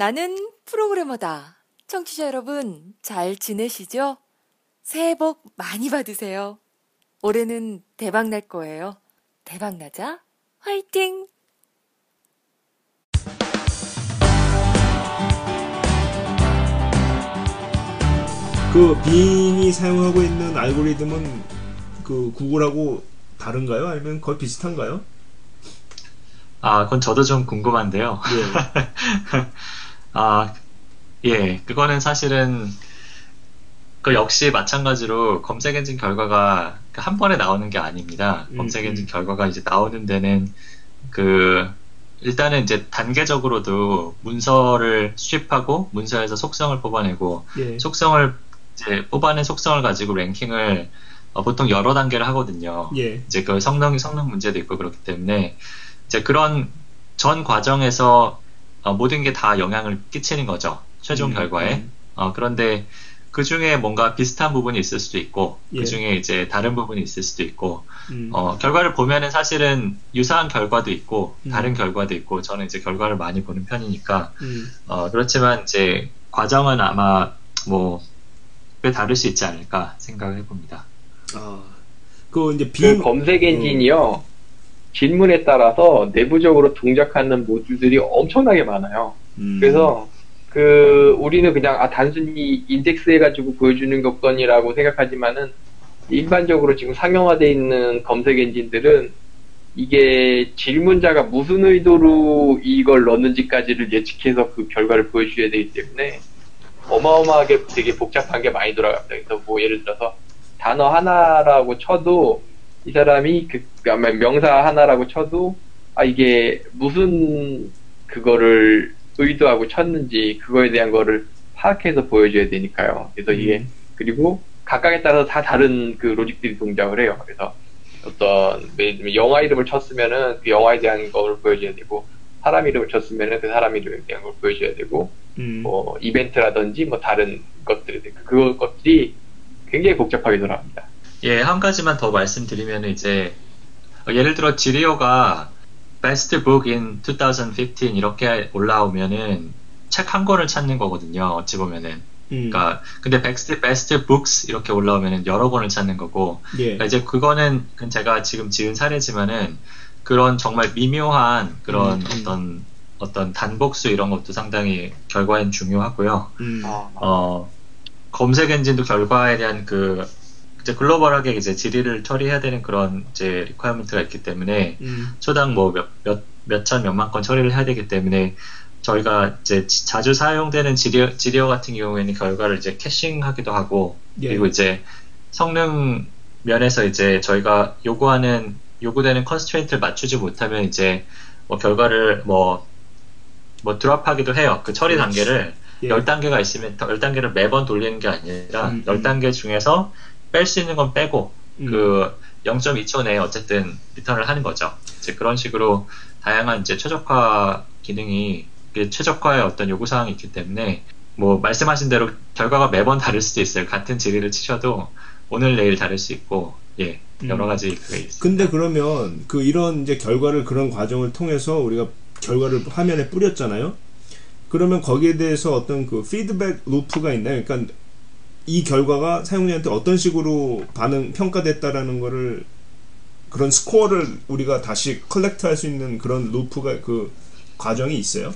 나는 프로그래머다. 청취자 여러분, 잘 지내시죠? 새해 복 많이 받으세요. 올해는 대박 날 거예요. 대박 나자. 화이팅! 그 빙이 사용하고 있는 알고리즘은 그 구글하고 다른가요? 아니면 거의 비슷한가요? 아, 그건 저도 좀 궁금한데요. 예. 아, 예, 그거는 사실은 그 역시 마찬가지로 검색 엔진 결과가 한 번에 나오는 게 아닙니다. 음, 검색 엔진 음. 결과가 이제 나오는 데는 그 일단은 이제 단계적으로도 문서를 수집하고 문서에서 속성을 뽑아내고 예. 속성을 이제 뽑아낸 속성을 가지고 랭킹을 어, 보통 여러 단계를 하거든요. 예. 이제 그 성능 성능 문제도 있고 그렇기 때문에 이제 그런 전 과정에서 어, 모든 게 다 영향을 끼치는 거죠. 최종 음, 결과에. 음. 어, 그런데 그 중에 뭔가 비슷한 부분이 있을 수도 있고 예. 그 중에 이제 다른 부분이 있을 수도 있고 음. 어, 결과를 보면은 사실은 유사한 결과도 있고 음. 다른 결과도 있고 저는 이제 결과를 많이 보는 편이니까 음. 어, 그렇지만 이제 과정은 아마 뭐 꽤 다를 수 있지 않을까 생각을 해봅니다. 아. 그 이제 그빙 검색 엔진이요. 질문에 따라서 내부적으로 동작하는 모듈들이 엄청나게 많아요. 음. 그래서 그 우리는 그냥 아 단순히 인덱스 해가지고 보여주는 것건이라고 생각하지만은 일반적으로 지금 상용화되어 있는 검색 엔진들은 이게 질문자가 무슨 의도로 이걸 넣는지까지를 예측해서 그 결과를 보여줘야 되기 때문에 어마어마하게 되게 복잡한 게 많이 돌아갑니다. 그래서 뭐 예를 들어서 단어 하나라고 쳐도 이 사람이 그 명사 하나라고 쳐도 아 이게 무슨 그거를 의도하고 쳤는지 그거에 대한 거를 파악해서 보여줘야 되니까요. 그래서 이게 음. 그리고 각각에 따라서 다 다른 그 로직들이 동작을 해요. 그래서 어떤 예를 들면 영화 이름을 쳤으면은 그 영화에 대한 걸 보여줘야 되고 사람 이름을 쳤으면은 그 사람 이름에 대한 걸 보여줘야 되고 음. 뭐 이벤트라든지 뭐 다른 것들이 그 것들이 굉장히 복잡하게 돌아갑니다. 예, 한 가지만 더 말씀드리면 이제 어, 예를 들어 지리오가 Best Book in 2015 이렇게 올라오면은 책 한 권을 찾는 거거든요. 어찌 보면은. 음. 그러니까 근데 Best Best Books 이렇게 올라오면은 여러 권을 찾는 거고 예. 그러니까 이제 그거는 그 제가 지금 지은 사례지만은 그런 정말 미묘한 그런 음, 음. 어떤 어떤 단복수 이런 것도 상당히 결과엔 중요하고요. 음. 어, 검색 엔진도 결과에 대한 그 이제 글로벌하게 이제 질의를 처리해야 되는 그런 이제 requirement가 있기 때문에 음. 초당 뭐 몇 몇 몇 천 몇만 건 처리를 해야 되기 때문에 저희가 이제 지- 자주 사용되는 질의어, 질의어 같은 경우에는 결과를 이제 caching하기도 하고 예. 그리고 이제 성능 면에서 이제 저희가 요구하는 요구되는 constraint를 맞추지 못하면 이제 뭐 결과를 뭐뭐 drop하기도 해요. 그 처리 그렇지. 단계를 예. 10단계가 있으면 10단계를 매번 돌리는 게 아니라 음, 음. 10단계 중에서 뺄 수 있는 건 빼고 음. 그 0.2초 내에 어쨌든 리턴을 하는 거죠. 이제 그런 식으로 다양한 이제 최적화 기능이 그 최적화의 어떤 요구 사항이 있기 때문에 뭐 말씀하신 대로 결과가 매번 다를 수도 있어요. 같은 질의를 치셔도 오늘 내일 다를 수 있고 예 여러 음. 가지 그게 있습니다. 근데 그러면 그 이런 이제 결과를 그런 과정을 통해서 우리가 결과를 화면에 뿌렸잖아요. 그러면 거기에 대해서 어떤 그 피드백 루프가 있나요? 그러니까 이 결과가 사용자한테 어떤 식으로 반응 평가됐다라는 거를 그런 스코어를 우리가 다시 collect 할 수 있는 그런 루프가 그 과정이 있어요.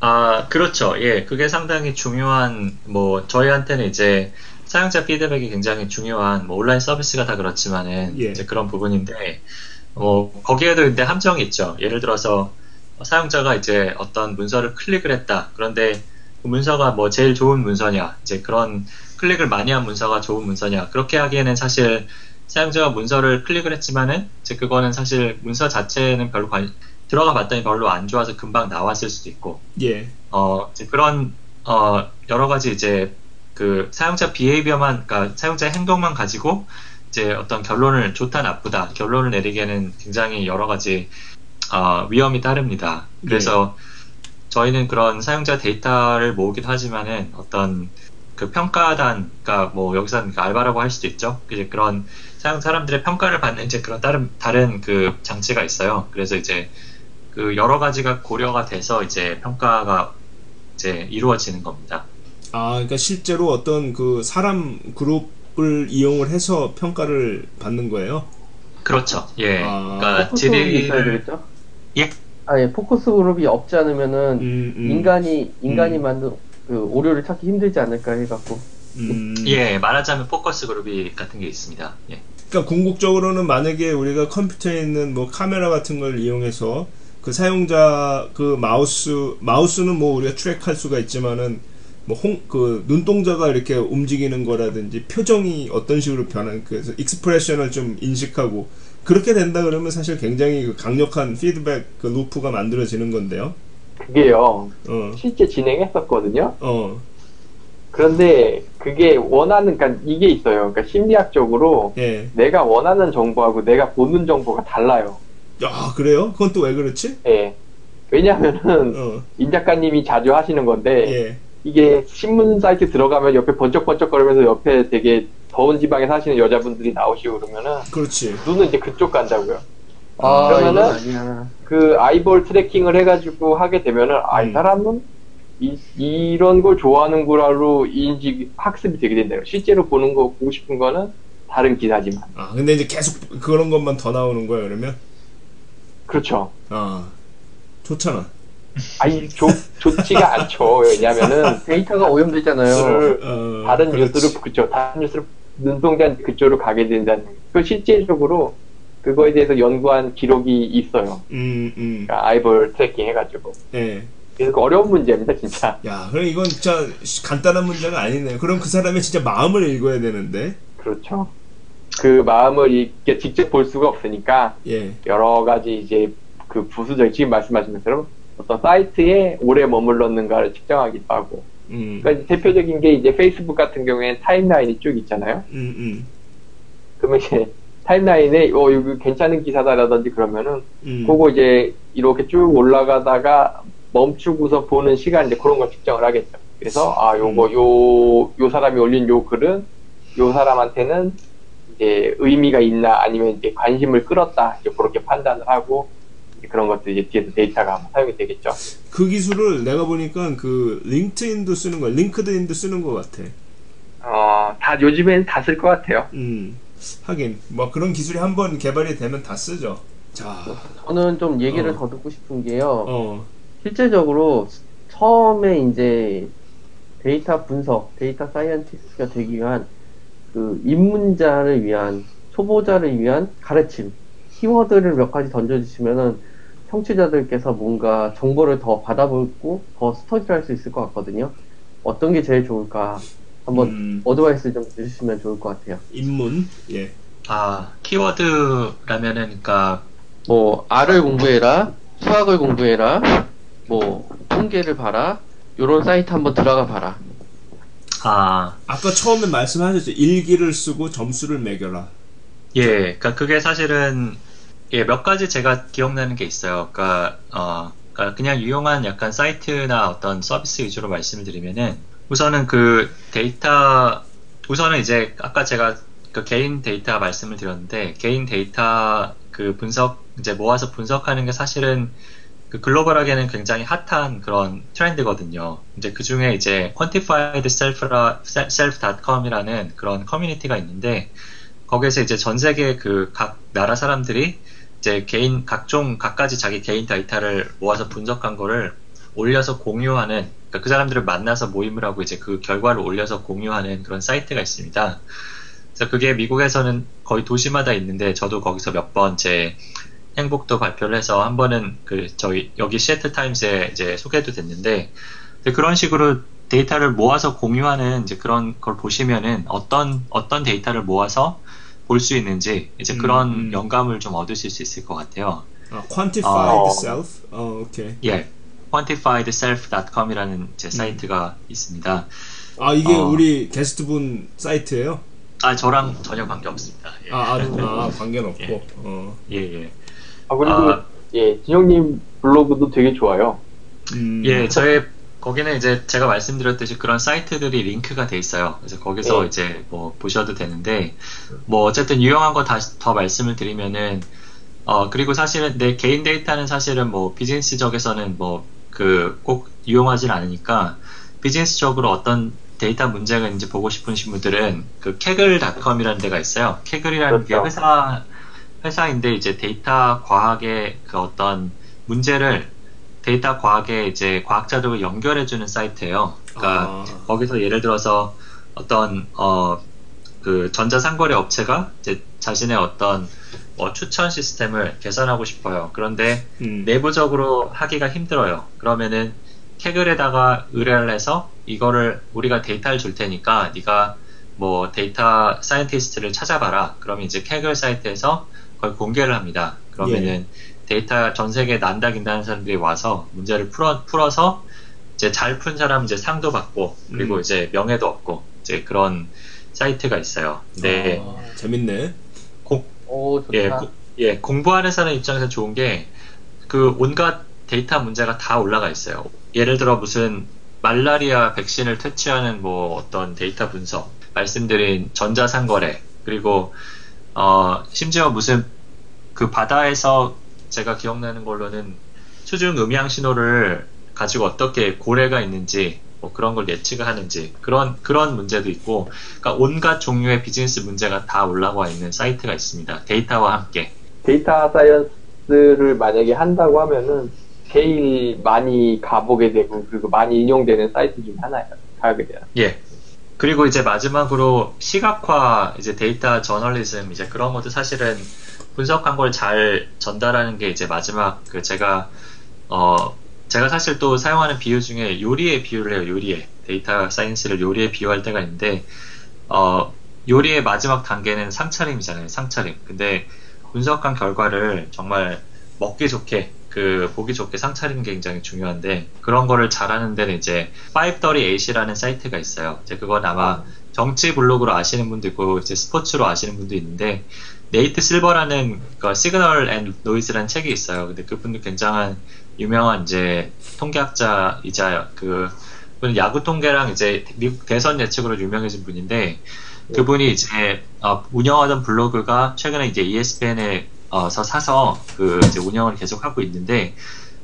아, 그렇죠. 예, 그게 상당히 중요한, 뭐, 저희한테는 이제 사용자 피드백이 굉장히 중요한, 뭐, 온라인 서비스가 다 그렇지만은, 예. 이제 그런 부분인데, 뭐, 거기에도 근데 함정이 있죠. 예를 들어서, 사용자가 이제 어떤 문서를 클릭을 했다. 그런데 그 문서가 뭐 제일 좋은 문서냐, 이제 그런 클릭을 많이 한 문서가 좋은 문서냐, 그렇게 하기에는 사실 사용자가 문서를 클릭을 했지만은, 이제 그거는 사실 문서 자체는 별로 관, 들어가 봤더니 별로 안 좋아서 금방 나왔을 수도 있고, 예. 어, 이제 그런, 어, 여러 가지 이제 그 사용자 비헤이비어만, 그러니까 사용자 행동만 가지고 이제 어떤 결론을 좋다 나쁘다 결론을 내리기에는 굉장히 여러 가지 어, 위험이 따릅니다. 그래서 저희는 그런 사용자 데이터를 모으기도 하지만은 어떤 그 평가단, 그러니까 뭐 여기서는 그 알바라고 할 수도 있죠. 이제 그런 사용 사람들의 평가를 받는 이제 그런 다른 다른 그 장치가 있어요. 그래서 이제 그 여러 가지가 고려가 돼서 이제 평가가 이제 이루어지는 겁니다. 아, 그러니까 실제로 어떤 그 사람 그룹을 이용을 해서 평가를 받는 거예요? 그렇죠. 예. 아. 그러니까 포커스 그룹이 있어야 질의를? 예. 아, 예, 포커스 그룹이 없지 않으면은 음, 음, 인간이 인간이 음. 만든 그 오류를 찾기 힘들지 않을까 해갖고 음. 예 말하자면 포커스 그룹이 같은 게 있습니다. 예. 그러니까 궁극적으로는 만약에 우리가 컴퓨터에 있는 뭐 카메라 같은 걸 이용해서 그 사용자 그 마우스 마우스는 뭐 우리가 track할 수가 있지만은 뭐 홍 그 눈동자가 이렇게 움직이는 거라든지 표정이 어떤 식으로 변한 그래서 expression을 좀 인식하고 그렇게 된다 그러면 사실 굉장히 그 강력한 피드백 그 루프가 만들어지는 건데요. 그게요. 어. 실제 진행했었거든요. 어. 그런데 그게 원하는, 그러니까 이게 있어요. 그러니까 심리학적으로 예. 내가 원하는 정보하고 내가 보는 정보가 달라요. 야, 그래요? 그건 또 왜 그렇지? 예. 왜냐하면은 어. 임 작가님이 자주 하시는 건데 예. 이게 신문 사이트 들어가면 옆에 번쩍번쩍거리면서 옆에 되게 더운 지방에 사시는 여자분들이 나오시고 그러면은 그렇지. 눈은 이제 그쪽 간다고요. 아 그러면은-. 그 eyeball tracking을 해가지고 하게 되면은 아이 음. 사람은 이, 이런 걸 좋아하는구나로 인식 학습이 되게 된다요. 실제로 보는 거 보고 싶은 거는 다른 기사지만 아, 근데 이제 계속 그런 것만 더 나오는 거야, 그러면? 그렇죠. 아. 좋잖아. 아니 좋 좋지가 않죠. 왜냐면은 데이터가 오염되잖아요. 뉴스를 어, 다른 그렇지. 뉴스를 그죠 다른 뉴스를 눈동자 그쪽으로 가게 된다는 그 실제적으로 그거에 대해서 연구한 기록이 있어요. 음, 음. 그러니까 eyeball tracking 해가지고 예. 그래서 그 어려운 문제입니다 진짜. 야, 그럼 이건 진짜 간단한 문제가 아니네. 그럼 그 사람의 진짜 마음을 읽어야 되는데. 그렇죠. 그 마음을 이렇게 직접 볼 수가 없으니까 예. 여러 가지 이제 그 부수적 지금 말씀하신 것처럼 어떤 사이트에 오래 머물렀는가를 측정하기도 하고. 음. 그러니까 대표적인 게 이제 페이스북 같은 경우에는 타임라인이 쭉 있잖아요. 음, 음. 그러면 이제 타임라인에 어 이거 괜찮은 기사다라든지 그러면은 음. 그거 이제 이렇게 쭉 올라가다가 멈추고서 보는 시간 이제 그런 걸 측정을 하겠죠. 그래서 아 요거 요요 사람이 올린 요 글은 요 사람한테는 이제 의미가 있나 아니면 이제 관심을 끌었다 이제 그렇게 판단을 하고 이제 그런 것들 이제 뒤에서 데이터가 사용이 되겠죠. 그 기술을 내가 보니까 그 LinkedIn도 쓰는 거야. LinkedIn도 쓰는 것 같아. 어다 요즘엔 다 쓸 것 같아요. 음. 하긴 뭐 그런 기술이 한번 개발이 되면 다 쓰죠. 자. 저는 좀 얘기를 어. 더 듣고 싶은 게요. 어. 실제적으로 처음에 이제 데이터 분석, data scientist가 되기 위한 그 입문자를 위한 초보자를 위한 가르침, 키워드를 몇 가지 던져주시면은 청취자들께서 뭔가 정보를 더 받아보고 더 스터디를 할 수 있을 것 같거든요. 어떤 게 제일 좋을까 한번 음. advice 좀 주시면 좋을 것 같아요. 입문. 예. 아 키워드라면은 그러니까 뭐 R을 공부해라, 수학을 공부해라, 뭐 통계를 봐라, 요런 사이트 한번 들어가 봐라. 아 아까 처음에 말씀하셨죠. 일기를 쓰고 점수를 매겨라. 예, 그러니까 그게 사실은 예, 몇 가지 제가 기억나는 게 있어요. 그러니까 어, 그러니까 그냥 유용한 약간 사이트나 어떤 서비스 위주로 말씀을 드리면은 우선은 그 데이터 우선은 이제 아까 제가 그 개인 데이터 말씀을 드렸는데 개인 데이터 그 분석 이제 모아서 분석하는 게 사실은 그 글로벌하게는 굉장히 핫한 그런 트렌드거든요. 이제 그 중에 이제 quantified self.com이라는 그런 커뮤니티가 있는데 거기에서 이제 전 세계 그 각 나라 사람들이 이제 개인 각종 각가지 자기 개인 데이터를 모아서 분석한 거를 올려서 공유하는 그러니까 그 사람들을 만나서 모임을 하고 이제 그 결과를 올려서 공유하는 그런 사이트가 있습니다. 그래서 그게 미국에서는 거의 도시마다 있는데 저도 거기서 몇 번 제 행복도 발표를 해서 한 번은 그 저희 여기 시애틀 타임스에 이제 소개도 됐는데 그런 식으로 데이터를 모아서 공유하는 이제 그런 걸 보시면은 어떤 어떤 데이터를 모아서 볼 수 있는지 이제 음, 그런 음. 영감을 좀 얻으실 수 있을 것 같아요. 아, quantified 어. self. 어, 오케이. 예, quantifiedself.com이라는 제 사이트가 있습니다. 아, 이게 어. 우리 게스트분 사이트예요? 아 저랑 전혀 관계 없습니다. 예, 아, 아, 아 관계는 없고. 예. 어. 예, 예. 아 그리고 아, 예 진영님 블로그도 되게 좋아요. 음. 예, 저의 거기는 이제 제가 말씀드렸듯이 그런 사이트들이 링크가 돼 있어요. 그래서 거기서 네. 이제 뭐 보셔도 되는데 뭐 어쨌든 유용한 거 다시 더 말씀을 드리면은 어 그리고 사실은 내 개인 데이터는 사실은 뭐 비즈니스적에서는 뭐 그 꼭 이용하진 않으니까 비즈니스적으로 어떤 데이터 문제가 있는지 보고 싶으신 분들은 그 Kaggle.com이라는 데가 있어요. Kaggle이라는 게 그렇죠. 회사 회사인데 이제 데이터 과학의 그 어떤 문제를 데이터 과학에 이제 과학자들과 연결해주는 사이트예요. 그러니까 아. 거기서 예를 들어서 어떤 어 그 전자상거래 업체가 이제 자신의 어떤 뭐 추천 시스템을 개선하고 싶어요. 그런데 음. 내부적으로 하기가 힘들어요. 그러면은 Kaggle에다가 의뢰를 해서 이거를 우리가 데이터를 줄 테니까 네가 뭐 data scientist를 찾아봐라. 그러면 이제 Kaggle 사이트에서 그걸 공개를 합니다. 그러면은 데이터 전 세계에 난다 긴다는 사람들이 와서 문제를 풀어 풀어서 이제 잘 푼 사람 이제 상도 받고 그리고 음. 이제 명예도 얻고 이제 그런 사이트가 있어요. 네. 아, 재밌네. 공, 오, 좋다. 예, 고- 예, 공부하는 사람 입장에서 좋은 게, 그 온갖 데이터 문제가 다 올라가 있어요. 예를 들어 무슨 말라리아 백신을 퇴치하는 뭐 어떤 데이터 분석, 말씀드린 전자상거래, 그리고, 어, 심지어 무슨 그 바다에서 제가 기억나는 걸로는 수중 음향 신호를 가지고 어떻게 고래가 있는지, 뭐 그런 걸 예측을 하는지, 그런, 그런 문제도 있고, 그러니까 온갖 종류의 비즈니스 문제가 다 올라와 있는 사이트가 있습니다. 데이터와 함께. data science를 만약에 한다고 하면은 제일 많이 가보게 되고 그리고 많이 인용되는 사이트 중에 하나예요. 가게 돼요. 예. 그리고 이제 마지막으로 시각화, 이제 데이터 저널리즘, 이제 그런 것도 사실은 분석한 걸 잘 전달하는 게 이제 마지막 그 제가, 어, 제가 사실 또 사용하는 비유 중에 요리에 비유를 해요, 요리에. data science를 요리에 비유할 때가 있는데, 어, 요리의 마지막 단계는 상차림이잖아요, 상차림. 근데 분석한 결과를 정말 먹기 좋게, 그, 보기 좋게 게 굉장히 중요한데, 그런 거를 잘하는 데는 이제 538이라는 사이트가 있어요. 이제 그건 아마 정치 블로그로 아시는 분도 있고, 이제 스포츠로 아시는 분도 있는데, 네이트 실버라는 그 Signal and Noise라는 책이 있어요. 근데 그분도 굉장한 유명한 이제 통계학자이자 그 야구 통계랑 이제 미국 대선 예측으로 유명해진 분인데 그분이 이제 어, 운영하던 블로그가 최근에 이제 ESPN에 어서 사서 그 운영을 계속 하고 있는데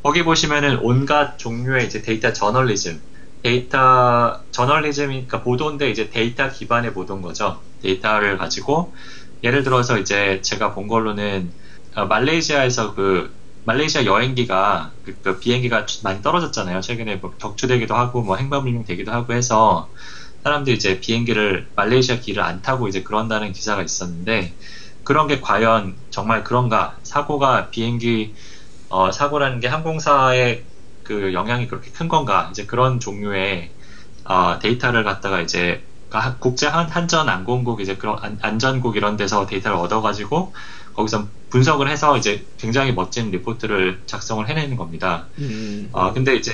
거기 보시면은 온갖 종류의 이제 데이터 저널리즘 데이터 저널리즘이니까 보도인데 이제 데이터 기반의 보도인 거죠. 데이터를 가지고 예를 들어서 이제 제가 본 걸로는 어, 말레이시아에서 그 말레이시아 여객기가 그, 그 비행기가 많이 떨어졌잖아요. 최근에 뭐 격추되기도 하고 뭐 행방불명 되기도 하고 해서 사람들이 이제 비행기를 말레이시아 기를 안 타고 이제 그런다는 기사가 있었는데 그런 게 과연 정말 그런가 사고가 비행기 어, 사고라는 게 항공사의 그 영향이 그렇게 큰 건가 이제 그런 종류의 어, 데이터를 갖다가 이제 가- 국제 한, 한전 항공국 이제 그런 안, 안전국 이런 데서 데이터를 얻어가지고 거기서 분석을 해서 이제 굉장히 멋진 리포트를 작성을 해내는 겁니다. 음. 아, 근데 이제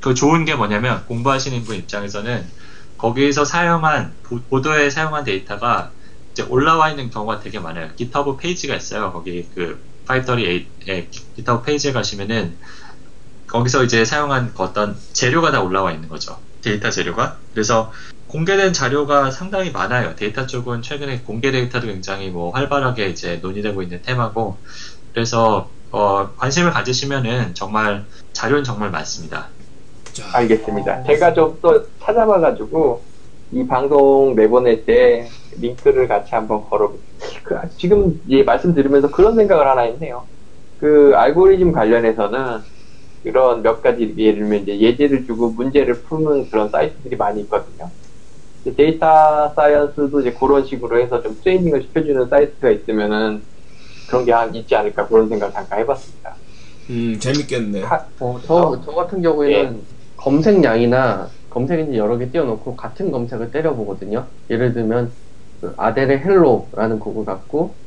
그 좋은 게 뭐냐면 공부하시는 분 입장에서는 거기에서 사용한 보- 보도에 사용한 데이터가 이제 올라와 있는 경우가 되게 많아요. GitHub 페이지가 있어요. 거기 그 538의 GitHub 페이지에 가시면은 거기서 이제 사용한 그 어떤 재료가 다 올라와 있는 거죠. 데이터 재료가. 그래서 공개된 자료가 상당히 많아요. 데이터 쪽은 최근에 공개 데이터도 굉장히 뭐 활발하게 이제 논의되고 있는 테마고, 그래서 어, 관심을 가지시면은 정말 자료는 정말 많습니다. 자, 알겠습니다. 제가 좀 또 찾아봐가지고 이 방송 내보낼 때 링크를 같이 한번 걸어. 그, 지금 예, 말씀 들으면서 그런 생각을 하나 했네요. 그 알고리즘 관련해서는 이런 몇 가지 예를 들면 이제 예제를 주고 문제를 푸는 그런 사이트들이 많이 있거든요. data science도 이제 그런 식으로 해서 좀 트레이닝을 시켜주는 사이트가 있으면은 그런 게 한 있지 않을까 그런 생각을 잠깐 해봤습니다. 음, 재밌겠네. 하- 어, 저, 저 같은 경우에는 예. 검색량이나 검색 엔진 여러 개 띄워놓고 같은 검색을 때려보거든요. 예를 들면 그 Adele의 Hello라는 곡을 갖고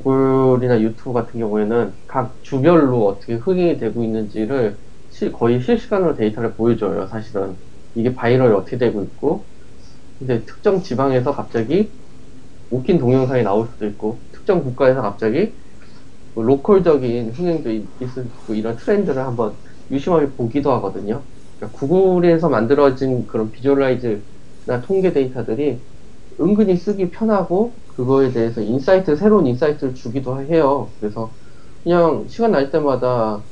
구글이나 유튜브 같은 경우에는 각 주별로 어떻게 흥행이 되고 있는지를 시- 거의 실시간으로 데이터를 보여줘요. 사실은 이게 viral이 어떻게 되고 있고 근데 특정 지방에서 갑자기 웃긴 동영상이 나올 수도 있고 특정 국가에서 갑자기 그 local적인 흥행도 있- 있을 수 있고 이런 트렌드를 한번 유심하게 보기도 하거든요. 그러니까 구글에서 만들어진 그런 visualize나 통계 데이터들이 은근히 쓰기 편하고 그거에 대해서 insight 새로운 insight를 주기도 해요. 그래서 그냥 시간 날 때마다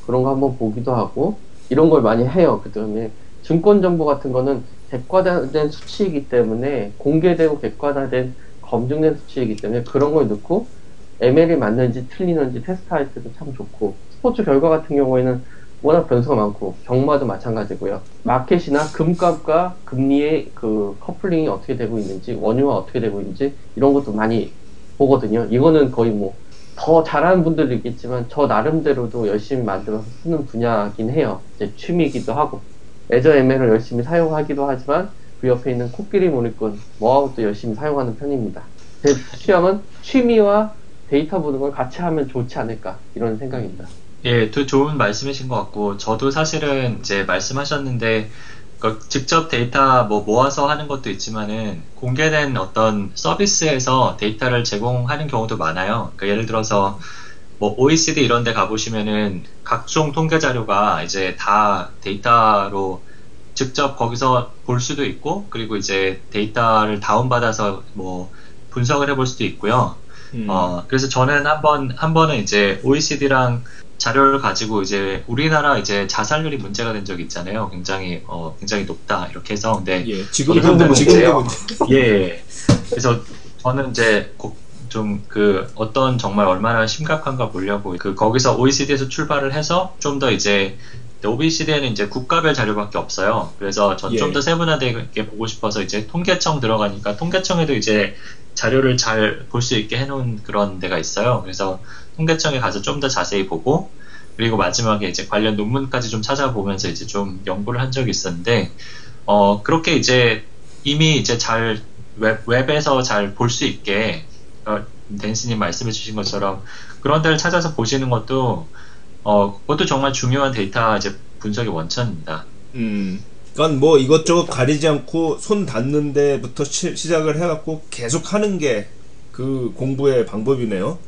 그런 거 한번 보기도 하고 이런 걸 많이 해요. 그다음에 증권 정보 같은 거는 객관화된 수치이기 때문에 공개되고 객관화된 검증된 수치이기 때문에 그런 걸 넣고 ML이 맞는지 틀리는지 테스트할 때도 참 좋고 스포츠 결과 같은 경우에는 워낙 변수가 많고 경마도 마찬가지고요. 마켓이나 금값과 금리의 그 coupling이 어떻게 되고 있는지 원유가 어떻게 되고 있는지 이런 것도 많이 보거든요. 이거는 거의 뭐 더 잘하는 분들도 있겠지만 저 나름대로도 열심히 만들어서 쓰는 분야긴 해요. 이제 취미이기도 하고 Azure ML을 열심히 사용하기도 하지만 그 옆에 있는 코끼리 몰이꾼 뭐하고도 열심히 사용하는 편입니다. 제 취향은 취미와 데이터 보는 걸 같이 하면 좋지 않을까 이런 생각입니다. 예, 또 좋은 말씀이신 것 같고, 저도 사실은 이제 말씀하셨는데, 그 직접 데이터 뭐 모아서 하는 것도 있지만은, 공개된 어떤 서비스에서 데이터를 제공하는 경우도 많아요. 그러니까 예를 들어서, 뭐 OECD 이런 데 가보시면은, 각종 통계 자료가 이제 다 데이터로 직접 거기서 볼 수도 있고, 그리고 이제 데이터를 다운받아서 뭐 분석을 해볼 수도 있고요. 음. 어, 그래서 저는 한 번, 한 번은 이제 OECD랑 자료를 가지고 이제 우리나라 이제 자살률이 문제가 된 적이 있잖아요. 굉장히, 어, 굉장히 높다. 이렇게 해서. 근데, 예, 지금도 문제예요. 문제. 예. 그래서 저는 이제 좀 그 어떤 정말 얼마나 심각한가 보려고 그 거기서 OECD에서 출발을 해서 좀 더 이제 OECD에는 이제 국가별 자료밖에 없어요. 그래서 전좀 예. 더 세분화되게 보고 싶어서 이제 통계청 들어가니까 통계청에도 이제 자료를 잘 볼 수 있게 해놓은 그런 데가 있어요. 그래서 통계청에 가서 좀 더 자세히 보고 그리고 마지막에 이제 관련 논문까지 좀 찾아보면서 이제 좀 연구를 한 적이 있었는데 어 그렇게 이제 이미 이제 잘 웹, 웹에서 잘 볼 수 있게 어, 댄스님 말씀해 주신 것처럼 그런 데를 찾아서 보시는 것도 어 그것도 정말 중요한 데이터 이제 분석의 원천입니다. 음. 그러니까 뭐 이것저것 가리지 않고 손 닿는 데부터 시, 시작을 해갖고 계속 하는 게 그 공부의 방법이네요.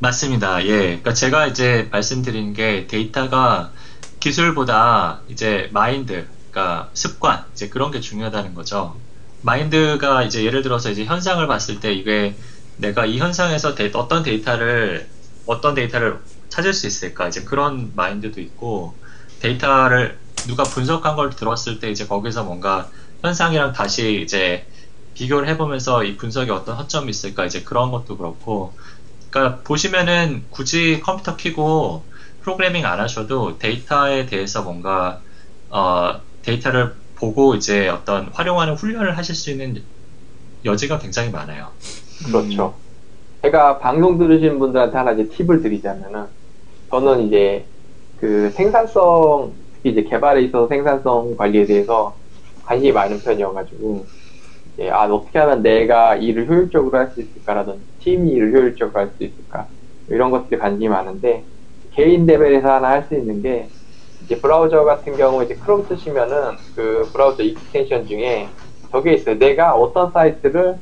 맞습니다. 예. 그러니까 제가 이제 말씀드린 게 데이터가 기술보다 이제 마인드, 그러니까 습관, 이제 그런 게 중요하다는 거죠. 마인드가 이제 예를 들어서 이제 현상을 봤을 때 이게 내가 이 현상에서 데- 어떤 데이터를 어떤 데이터를 찾을 수 있을까 이제 그런 마인드도 있고 데이터를 누가 분석한 걸 들었을 때 이제 거기서 뭔가 현상이랑 다시 이제 비교를 해보면서 이 분석에 어떤 허점이 있을까 이제 그런 것도 그렇고 그러니까 보시면은 굳이 컴퓨터 키고 프로그래밍 안 하셔도 데이터에 대해서 뭔가 어, 데이터를 보고 이제 어떤 활용하는 훈련을 하실 수 있는 여지가 굉장히 많아요. 그렇죠. 제가 방송 들으시는 분들한테 하나 이제 팁을 드리자면은, 저는 이제 그 생산성, 특히 이제 개발에 있어서 생산성 관리에 대해서 관심이 많은 편이어가지고, 이제 아, 어떻게 하면 내가 일을 효율적으로 할 수 있을까라든지, 팀이 일을 효율적으로 할 수 있을까, 이런 것들이 관심이 많은데, 개인 레벨에서 하나 할 수 있는 게, 이제 브라우저 같은 경우 이제 크롬 쓰시면은 그 브라우저 extension 중에 저게 있어요. 내가 어떤 사이트를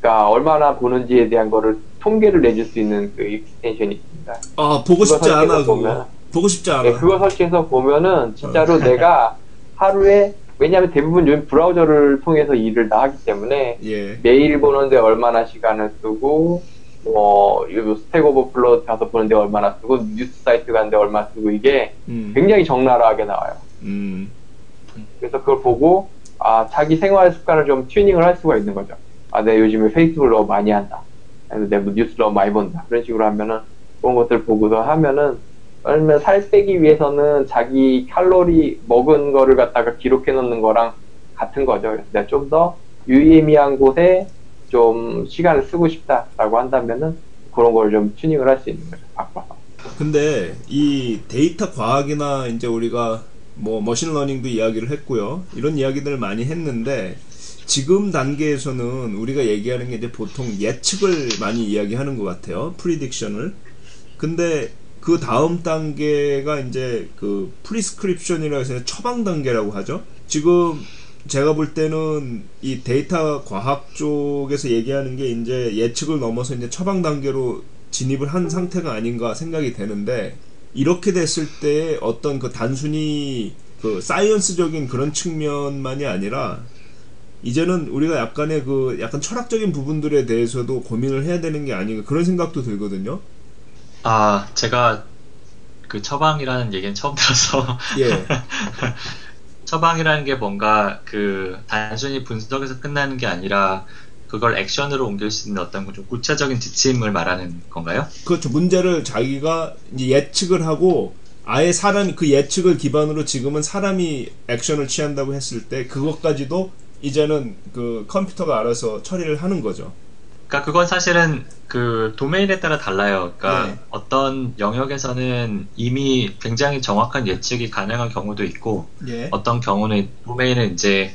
그러니까 얼마나 보는지에 대한 거를 통계를 내줄 수 있는 그 extension이 있습니다. 아 보고 싶지 않아. 보면. 보고 싶지 않아. 네, 그거 설치해서 보면은 진짜로 내가 하루에 왜냐하면 대부분 요즘 브라우저를 통해서 일을 다 하기 때문에 예. 메일 보는데 얼마나 시간을 쓰고 뭐요 Stack Overflow 가서 보는데 얼마나 쓰고 뉴스 사이트 가는데 얼마 쓰고 이게 음. 굉장히 적나라하게 나와요. 음. 그래서 그걸 보고 아 자기 생활 습관을 좀 튜닝을 할 수가 있는 거죠. 아 내가 요즘에 페이스북을 너무 많이 한다. 그래서 내가 뭐 뉴스 너무 많이 본다. 그런 식으로 하면은 그런 것들 보고서 하면은 아니면 살 빼기 위해서는 자기 칼로리 먹은 거를 갖다가 기록해 놓는 거랑 같은 거죠. 그래서 내가 좀 더 유의미한 곳에 좀 시간을 쓰고 싶다라고 한다면은 그런 걸 좀 튜닝을 할 수 있는 거죠. 바꿔서. 근데 이 데이터 과학이나 이제 우리가 뭐 machine learning도 이야기를 했고요. 이런 이야기들을 많이 했는데 지금 단계에서는 우리가 얘기하는 게 이제 보통 예측을 많이 이야기하는 것 같아요. prediction을. 근데 그 다음 단계가 이제 그 prescription이라고 해서 처방 단계라고 하죠. 지금 제가 볼 때는 이 데이터 과학 쪽에서 얘기하는 게 이제 예측을 넘어서 이제 처방 단계로 진입을 한 상태가 아닌가 생각이 되는데 이렇게 됐을 때 어떤 그 단순히 그 사이언스적인 그런 측면만이 아니라 이제는 우리가 약간의 그 약간 철학적인 부분들에 대해서도 고민을 해야 되는 게 아닌가 그런 생각도 들거든요. 아, 제가 그 처방이라는 얘기는 처음 들어서 예. 처방이라는 게 뭔가 그 단순히 분석에서 끝나는 게 아니라 그걸 액션으로 옮길 수 있는 어떤 좀 구체적인 지침을 말하는 건가요? 그렇죠. 문제를 자기가 예측을 하고 아예 사람이 그 예측을 기반으로 지금은 사람이 액션을 취한다고 했을 때 그것까지도 이제는 그 컴퓨터가 알아서 처리를 하는 거죠. 그러니까 그건 사실은 그 도메인에 따라 달라요. 그러니까 네. 어떤 영역에서는 이미 굉장히 정확한 예측이 가능한 경우도 있고 예. 어떤 경우는 도메인은 이제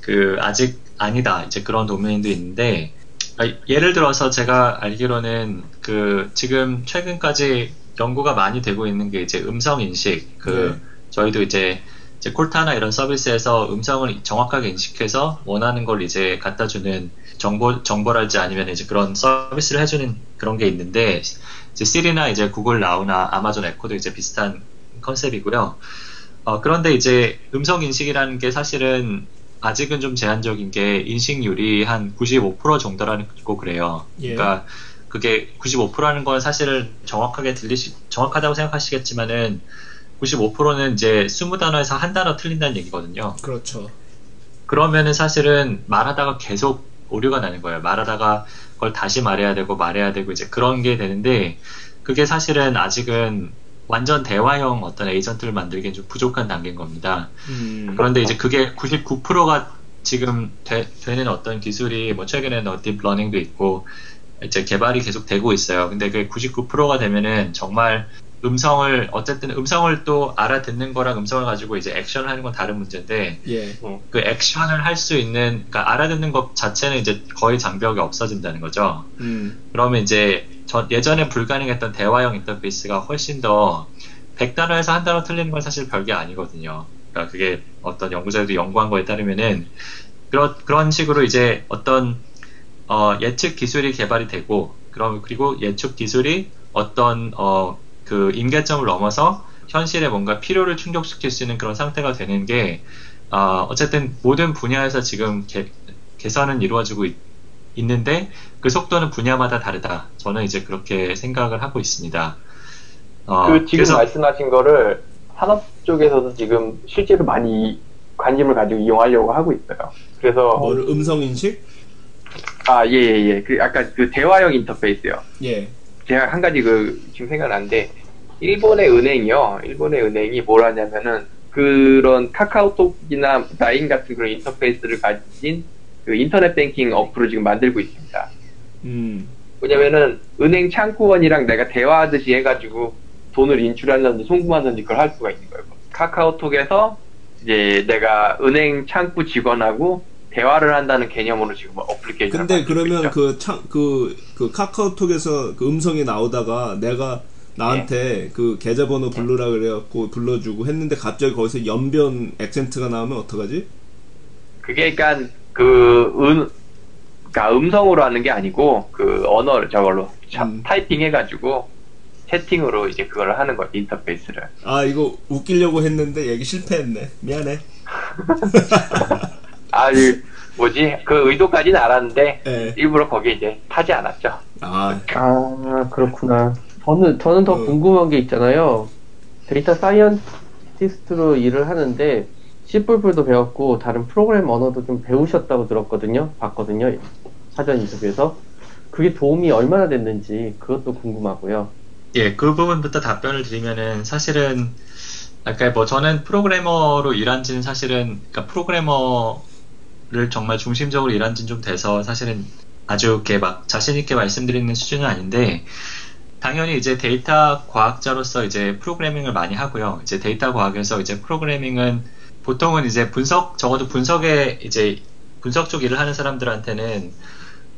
그 아직 아니다 이제 그런 도메인도 있는데 아, 예를 들어서 제가 알기로는 그 지금 최근까지 연구가 많이 되고 있는 게 이제 음성 인식 그 네. 저희도 이제 이제 콜타나 이런 서비스에서 음성을 정확하게 인식해서 원하는 걸 이제 갖다 주는 정보 정보랄지 아니면 이제 그런 서비스를 해주는 그런 게 있는데 이제 시리나 이제 구글 나우나 아마존 에코도 이제 비슷한 컨셉이고요. 어, 그런데 이제 음성 인식이라는 게 사실은 아직은 좀 제한적인 게 인식률이 한 95% 정도라는 거 그래요. 예. 그러니까 그게 95%라는 건 사실은 정확하게 들리시 정확하다고 생각하시겠지만은 95%는 이제 20단어에서 한 단어 틀린다는 얘기거든요. 그렇죠. 그러면은 사실은 말하다가 계속 오류가 나는 거예요. 말하다가 그걸 다시 말해야 되고 말해야 되고 이제 그런 게 되는데 그게 사실은 아직은 완전 대화형 어떤 agent를 만들기엔 좀 부족한 단계인 겁니다. 음. 그런데 이제 그게 99%가 지금 되, 는 어떤 기술이 뭐 최근에는 어, deep learning도 있고 이제 개발이 계속 되고 있어요. 근데 그게 99%가 되면은 정말 음성을 어쨌든 음성을 또 알아듣는 거랑 음성을 가지고 이제 액션을 하는 건 다른 문제인데 예. 그 액션을 할 수 있는 그러니까 알아듣는 것 자체는 이제 거의 장벽이 없어진다는 거죠. 음. 그러면 이제 전 예전에 불가능했던 대화형 인터페이스가 훨씬 더 100단어에서 한 단어 틀리는 건 사실 별게 아니거든요. 그러니까 그게 어떤 연구자들이 연구한 거에 따르면은 그런 그런 식으로 이제 어떤 어, 예측 기술이 개발이 되고 그럼 그리고 예측 기술이 어떤 어, 그 임계점을 넘어서 현실에 뭔가 필요를 충족시킬 수 있는 그런 상태가 되는 게 어, 어쨌든 모든 분야에서 지금 개, 개선은 이루어지고 있, 있는데 그 속도는 분야마다 다르다. 저는 이제 그렇게 생각을 하고 있습니다. 어, 그 지금 그래서 말씀하신 거를 산업 쪽에서도 지금 실제로 많이 관심을 가지고 이용하려고 하고 있어요. 그래서 뭐를 음성 인식? 아예 예 예 그 아까 그 대화형 인터페이스요. 예. 제가 한 가지 그 지금 생각나는데 일본의 은행이요. 일본의 은행이 뭘 하냐면은 그런 카카오톡이나 라인 같은 그런 인터페이스를 가진 그 인터넷 뱅킹 어플을 지금 만들고 있습니다. 음. 왜냐면은 은행 창구원이랑 내가 대화하듯이 해가지고 돈을 인출하려는지 송금하는지 그걸 할 수가 있는 거예요. 카카오톡에서 이제 내가 은행 창구 직원하고 대화를 한다는 개념으로 지금 어플리케이션. 근데 그러면 그 창, 그, 그 카카오톡에서 그 음성이 나오다가 내가 나한테 그 계좌번호 부르라 그래갖고 불러주고 했는데 갑자기 거기서 연변 액센트가 나오면 어떡하지? 그게 그러니까 그 은, 그러니까 음성으로 하는 게 아니고 그 언어를 저걸로 자- 음. 타이핑 해가지고 채팅으로 이제 그걸 하는 거예요 인터페이스를. 아, 이거 웃기려고 했는데 얘기 실패했네. 미안해. 아, 이 뭐지? 그 의도까지는 알았는데 예. 일부러 거기에 이제 타지 않았죠. 아, 아, 그렇구나. 저는, 저는 더 어. 궁금한 게 있잖아요. data scientist로 일을 하는데, C++도 배웠고, 다른 프로그램 언어도 좀 배우셨다고 들었거든요. 봤거든요. 사전 인터뷰에서. 그게 도움이 얼마나 됐는지, 그것도 궁금하고요. 예, 그 부분부터 답변을 드리면은 사실은 아까 뭐 저는 프로그래머로 일한 지는 사실은 그러니까 프로그래머 를 정말 중심적으로 일한 지는 좀 돼서 사실은 아주 이렇게 막 자신 있게 말씀드리는 수준은 아닌데 당연히 이제 데이터 과학자로서 이제 프로그래밍을 많이 하고요. 이제 데이터 과학에서 이제 프로그래밍은 보통은 이제 분석 적어도 분석에 이제 분석 쪽 일을 하는 사람들한테는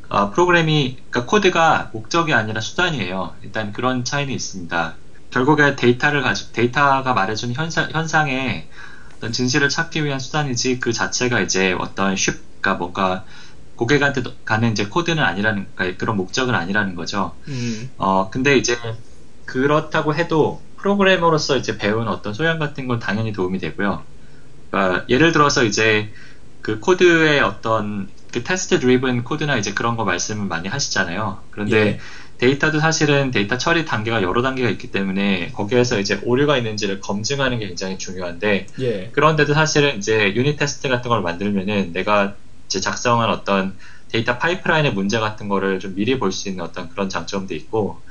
어, 프로그램이 그러니까 코드가 목적이 아니라 수단이에요. 일단 그런 차이는 있습니다. 결국에 데이터를 가지고 데이터가 말해주는 현상, 현상에 어떤 진실을 찾기 위한 수단이지 그 자체가 이제 어떤 ship, 그러니까 뭔가 고객한테 가는 이제 코드는 아니라는 그러니까 그런 목적은 아니라는 거죠. 음. 어 근데 이제 그렇다고 해도 프로그래머로서 이제 배운 어떤 소양 같은 건 당연히 도움이 되고요. 그러니까 예를 들어서 이제 그 코드의 어떤 그 test driven code나 이제 그런 거 말씀을 많이 하시잖아요. 그런데 예. 데이터도 사실은 데이터 처리 단계가 여러 단계가 있기 때문에 거기에서 이제 오류가 있는지를 검증하는 게 굉장히 중요한데 예. 그런데도 사실은 이제 unit test 같은 걸 만들면은 내가 이제 작성한 어떤 데이터 파이프라인의 문제 같은 거를 좀 미리 볼 수 있는 어떤 그런 장점도 있고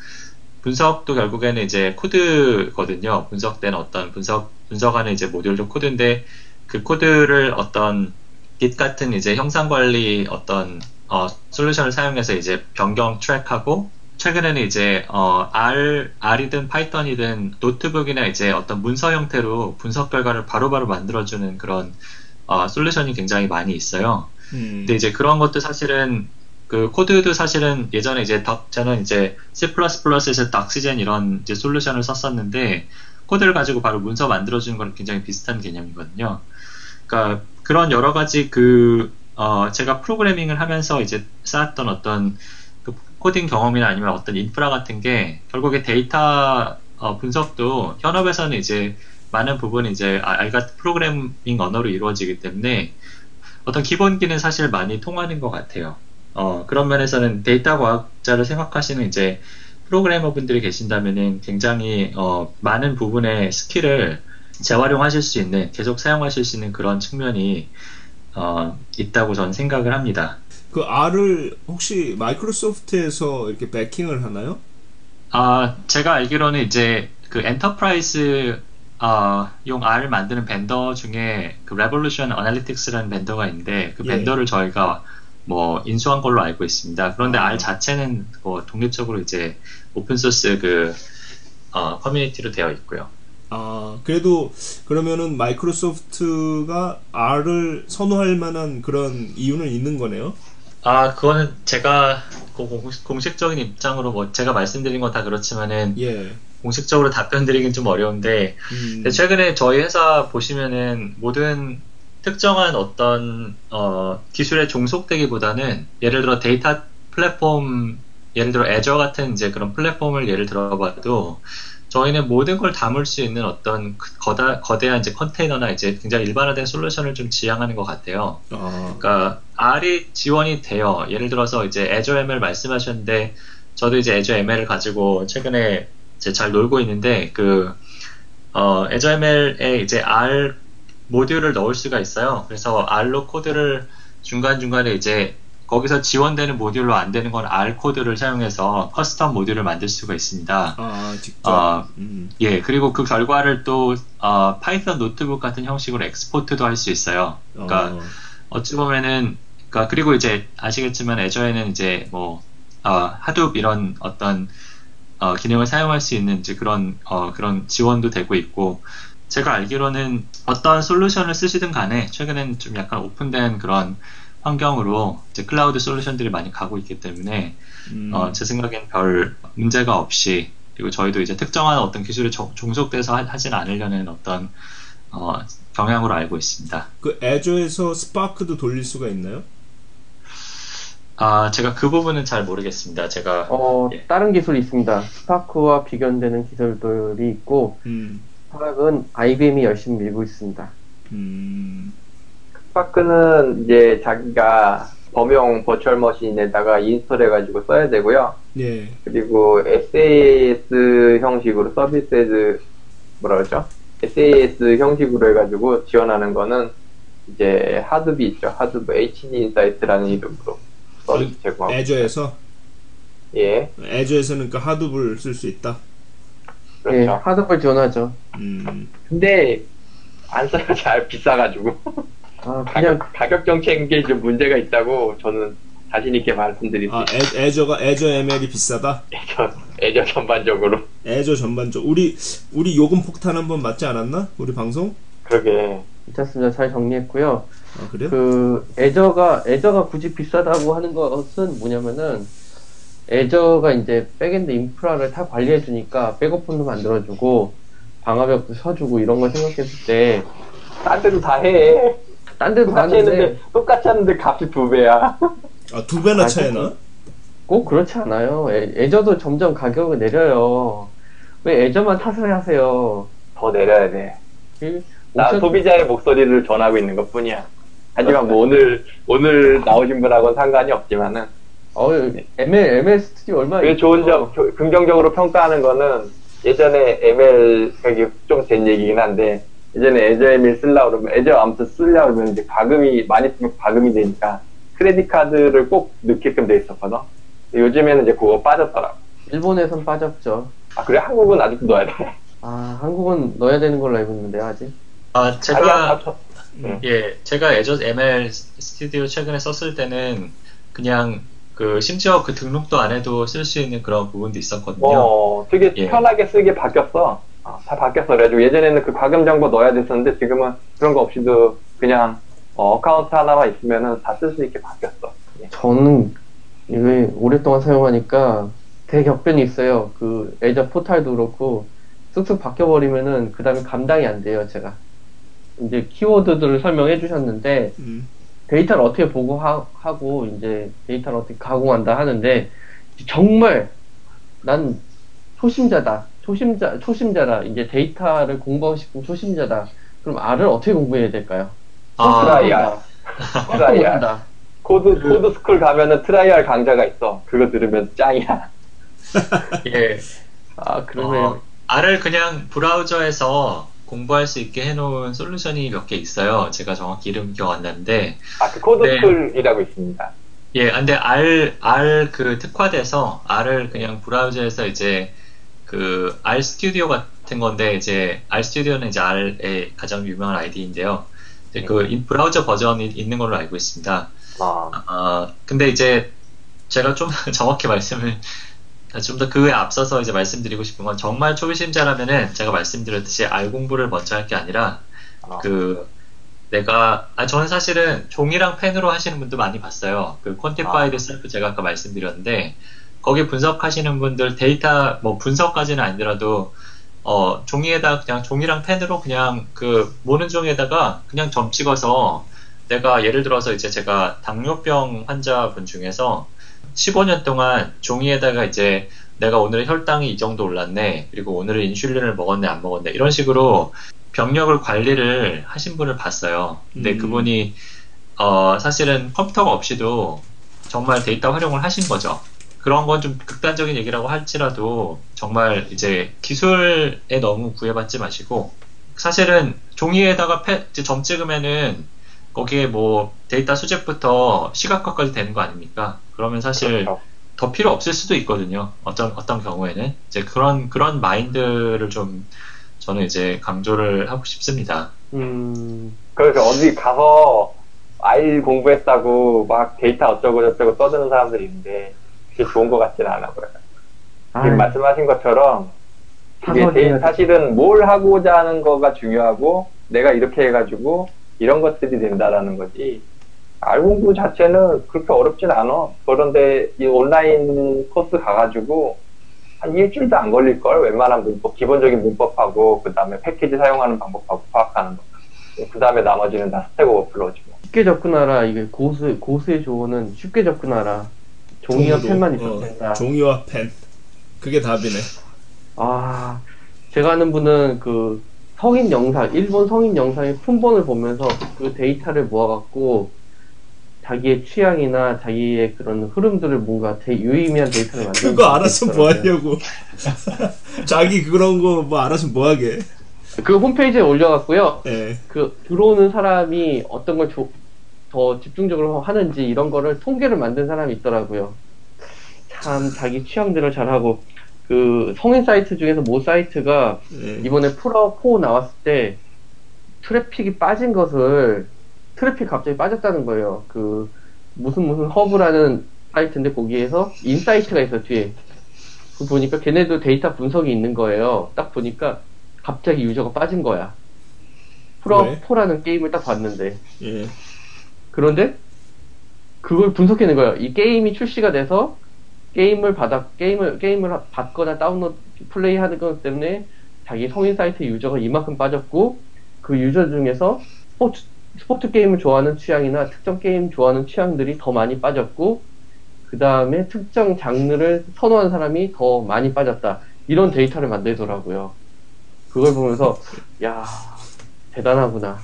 분석도 결국에는 이제 코드거든요. 분석된 어떤 분석 분석하는 이제 모듈도 코드인데 그 코드를 어떤 Git 같은 이제 형상 관리 어떤 어, 솔루션을 사용해서 이제 변경 track하고 최근에는 이제 어, R R이든 Python이든 노트북이나 이제 어떤 문서 형태로 분석 결과를 바로바로 만들어주는 그런 어, 솔루션이 굉장히 많이 있어요. 음. 근데 이제 그런 것도 사실은 그 코드도 사실은 예전에 이제 덕, 저는 이제 C++에서 Doxygen 이런 이제 솔루션을 썼었는데 코드를 가지고 바로 문서 만들어주는 거랑 굉장히 비슷한 개념이거든요. 그러니까 그런 여러 가지 그 어, 제가 프로그래밍을 하면서 이제 쌓았던 어떤 그 코딩 경험이나 아니면 어떤 인프라 같은 게 결국에 데이터 어, 분석도 현업에서는 이제 많은 부분이 이제 R 같은 프로그래밍 언어로 이루어지기 때문에 어떤 기본기는 사실 많이 통하는 것 같아요. 어, 그런 면에서는 데이터 과학자를 생각하시는 이제 프로그래머 분들이 계신다면은 굉장히 어, 많은 부분의 스킬을 재활용하실 수 있는, 계속 사용하실 수 있는 그런 측면이 어, 있다고 저는 생각을 합니다. 그 R을 혹시 Microsoft에서 이렇게 backing을 하나요? 아, 제가 알기로는 이제 그 enterprise 어, 용 R을 만드는 vendor 중에 그 Revolution Analytics라는 vendor가 있는데 그 예. vendor를 저희가 뭐 인수한 걸로 알고 있습니다. 그런데 아. R 자체는 뭐 독립적으로 이제 오픈 소스 그 어, 커뮤니티로 되어 있고요. 아, 그래도 그러면은 마이크로소프트가 R을 선호할 만한 그런 이유는 있는 거네요. 아, 그거는 제가 그 공- 공식 적인 입장으로 뭐 제가 말씀드린 건 다 그렇지만은 예. 공식적으로 답변 드리긴 좀 어려운데 음. 최근에 저희 회사 보시면은 모든 특정한 어떤 어, 기술에 종속되기보다는 예를 들어 데이터 플랫폼 예를 들어 애저 같은 이제 그런 플랫폼을 예를 들어봐도 저희는 모든 걸 담을 수 있는 어떤 그 거다, 거대한 이제 컨테이너나 이제 굉장히 일반화된 솔루션을 좀 지향하는 것 같아요. 아, 그러니까 R이 지원이 돼요. 예를 들어서 이제 Azure ML 말씀하셨는데 저도 이제 Azure ML을 가지고 최근에 이제 잘 놀고 있는데 그 어, Azure ML에 이제 R 모듈을 넣을 수가 있어요. 그래서 R로 코드를 중간 중간에 이제 거기서 지원되는 모듈로 안 되는 건 R 코드를 사용해서 custom 모듈을 만들 수가 있습니다. 아, 직접. 아, 음. 예, 그리고 그 결과를 또 어, Python 노트북 같은 형식으로 엑스포트도 할 수 있어요. 그러니까 어, 어찌 보면은 그러니까 그리고 이제 아시겠지만 Azure에는 이제 뭐 어, Hadoop 이런 어떤 어, 기능을 사용할 수 있는 이제 그런 어, 그런 지원도 되고 있고 제가 알기로는 어떤 솔루션을 쓰시든 간에 최근엔 좀 약간 오픈된 그런 환경으로 이제 클라우드 솔루션들이 많이 가고 있기 때문에 음. 어, 제 생각엔 별 문제가 없이 그리고 저희도 이제 특정한 어떤 기술에 종- 종속돼서 하, 하진 않으려는 어떤 어, 경향으로 알고 있습니다. 그 애저에서 스파크도 돌릴 수가 있나요? 아, 제가 그 부분은 잘 모르겠습니다. 제가 어, 예. 다른 기술이 있습니다. Spark와 비견되는 기술들이 있고, 음. Spark는 IBM이 열심히 밀고 있습니다. 음. Spark는 이제 자기가 범용 virtual machine에다가 install 해가지고 써야 되고요. 예. 그리고 SaaS 형식으로 서비스 뭐라 그러죠? SaaS 형식으로 해가지고 지원하는 거는 이제 하드비 있죠. 하드비 HD 인사이트라는 이름으로 서비스 제공하고 Azure에서 예 Azure에서는 그 Hadoop을 쓸수 있다. 예, 그렇죠. Hadoop을 지원하죠. 음. 근데 안 써요 잘 비싸가지고 아, 그냥, 가격, 가격 정책에 좀 문제가 있다고 저는 자신 있게 말씀드릴 수 아, 애, 애저가 애저 ML이 비싸다. 있죠. Azure 전반적으로 Azure 전반적. 우리 우리 요금 폭탄 한번 맞지 않았나? 우리 방송? 그러게 괜찮습니다. 잘 정리했고요. 아, 그래요? 그 Azure가 Azure가 굳이 비싸다고 하는 것은 뭐냐면은 Azure가 이제 backend 인프라를 다 관리해 주니까 백업본도 만들어 주고 방화벽도 쳐주고 이런 걸 생각했을 때 딴 데도 다 해. 딴 데도 똑같이 하는데 했는데 똑같이 하는데 값이 두 배야. 아, 두 배나 아, 차이나? 꼭 그렇지 않아요. 애, Azure도 점점 가격을 내려요. 왜 애저만 탓을 하세요? 더 내려야 돼. 그 나 옵션- 소비자의 목소리를 전하고 있는 것 뿐이야. 하지만 뭐 오늘 오늘 나오신 분하고는 상관이 없지만은 어, ML, ML 스튜디오 얼마 그게 좋은 점, 조- 긍정적으로 평가하는 거는 예전에 ML 여기 좀 된 얘기긴 한데 예전에 애저ML 쓰려고 그러면 애저 아무튼 쓰려고 그러면 이제 과금이 많이 쓰면 과금이 되니까 크레딧 카드를 꼭 넣게끔 돼 있었거든. 요즘에는 이제 그거 빠졌더라고. 일본에선 빠졌죠. 아 그래 한국은 아직도 넣어야 돼. 아, 한국은 넣어야 되는 걸로 알고 있는데, 아직. 아, 제가 아, 저- 예, 제가 애저 ML 스튜디오 최근에 썼을 때는 그냥 그 심지어 그 등록도 안 해도 쓸 수 있는 그런 부분도 있었거든요. 어, 되게 예. 편하게 쓰게 바뀌었어. 어, 다 바뀌었어. 그래가지고 예전에는 그 과금 정보 넣어야 됐었는데 지금은 그런 거 없이도 그냥 account 하나만 있으면은 다 쓸 수 있게 바뀌었어. 예. 저는 이게 오랫동안 사용하니까 대격변이 있어요. 그 Azure 포탈도 그렇고 쓱쓱 바뀌어버리면은 그 다음에 감당이 안 돼요, 제가. 이제 키워드들을 설명해 주셨는데 음. 데이터를 어떻게 보고 하, 고 이제 데이터를 어떻게 가공한다 하는데 정말 난 초심자다. 초심자 초심자다. 이제 데이터를 공부하고 싶은 초심자다. 그럼 R을 어떻게 공부해야 될까요? 아, 트라이알. 트라이알. 못한다. 코드, 코드 스쿨 가면은 Try R 강좌가 있어. 그거 들으면 짱이야. 예. 아 그러면 어, R을 그냥 브라우저에서 공부할 수 있게 해놓은 솔루션이 몇 개 있어요. 제가 정확히 이름 기억 안 나는데. 아, 그 코드 네. 스쿨이라고 있습니다. 예, 근데 R, R 그 특화돼서 R을 그냥 브라우저에서 이제 그 R 스튜디오 같은 건데 이제 R 스튜디오는 이제 R의 가장 유명한 IDE인데요. 이제 그 in- 브라우저 버전이 있는 걸로 알고 있습니다. 아, 아, 근데 이제 제가 좀 정확히 말씀을 좀 더 그에 앞서서 이제 말씀드리고 싶은 건 정말 초심자라면은 제가 말씀드렸듯이 R 공부를 먼저 할 게 아니라 아. 그 내가 아 저는 사실은 종이랑 펜으로 하시는 분도 많이 봤어요. 그 Quantified 아. 셀프 제가 아까 말씀드렸는데 거기 분석하시는 분들 데이터 뭐 분석까지는 아니더라도 어 종이에다 그냥 종이랑 펜으로 그냥 그 모는 종이에다가 그냥 점 찍어서 내가 예를 들어서 이제 제가 당뇨병 환자분 중에서 15년 동안 종이에다가 이제 내가 오늘 혈당이 이 정도 올랐네 그리고 오늘은 인슐린을 먹었네 안 먹었네 이런 식으로 병력을 관리를 하신 분을 봤어요. 근데 음. 그분이 어 사실은 컴퓨터가 없이도 정말 데이터 활용을 하신 거죠. 그런 건 좀 극단적인 얘기라고 할지라도 정말 이제 기술에 너무 구애받지 마시고 사실은 종이에다가 패- 점 찍으면은 거기에 뭐 데이터 수집부터 시각화까지 되는 거 아닙니까? 그러면 사실 그렇죠. 더 필요 없을 수도 있거든요. 어떤 어떤 경우에는 이제 그런 그런 마인드를 좀 저는 이제 강조를 하고 싶습니다. 음, 그래서 어디 가서 R 공부했다고 막 데이터 어쩌고 저쩌고 떠드는 사람들이 있는데 그게 좋은 것 같지는 않아 보여요. 지금 아이, 말씀하신 것처럼 이게. 데이- 사실은 뭘 하고자 하는 거가 중요하고 내가 이렇게 해가지고 이런 것들이 된다라는 거지. R 공부 자체는 그렇게 어렵진 않아. 그런데 이 온라인 코스 가가지고 한 일주일도 안 걸릴 걸? 웬만한 문법, 기본적인 문법하고 그 다음에 패키지 사용하는 방법하고 파악하는 거. 그 다음에 나머지는 다 Stack Overflow지 뭐. 쉽게 접근하라. 이게 고수 고수의 조언은 쉽게 접근하라. 종이와 종이로, 펜만 어, 있어도 된다. 종이와 펜. 그게 답이네. 아, 제가 아는 분은 그 성인 영상, 일본 성인 영상의 품번을 보면서 그 데이터를 모아갖고 자기의 취향이나 자기의 그런 흐름들을 뭔가 되게 유의미한 데이터를 만들어. 그거 알아서 뭐 하냐고. 자기 그런 거 뭐 알아서 뭐 하게. 그 홈페이지에 올려갖고요. 예. 그 들어오는 사람이 어떤 걸 더 집중적으로 하는지 이런 거를 통계를 만든 사람이 있더라고요. 참 자기 취향대로 잘하고 그 성인 사이트 중에서 모 사이트가 예. 이번에 폴아웃 4 나왔을 때 트래픽이 빠진 것을 트래픽 갑자기 빠졌다는 거예요. 그 무슨 무슨 허브라는 사이트인데 거기에서 insight가 있어 뒤에. 그 보니까 걔네도 데이터 분석이 있는 거예요. 딱 보니까 갑자기 유저가 빠진 거야. 폴아웃 왜? 4라는 게임을 딱 봤는데 예. 그런데 그걸 분석해낸 거예요. 이 게임이 출시가 돼서 게임을 받아 게임을 게임을 받거나 다운로드 플레이하는 것 때문에 자기 성인 사이트 유저가 이만큼 빠졌고 그 유저 중에서 스포츠 스포츠 게임을 좋아하는 취향이나 특정 게임 좋아하는 취향들이 더 많이 빠졌고 그 다음에 특정 장르를 선호하는 사람이 더 많이 빠졌다 이런 데이터를 만들더라고요. 그걸 보면서 야 대단하구나.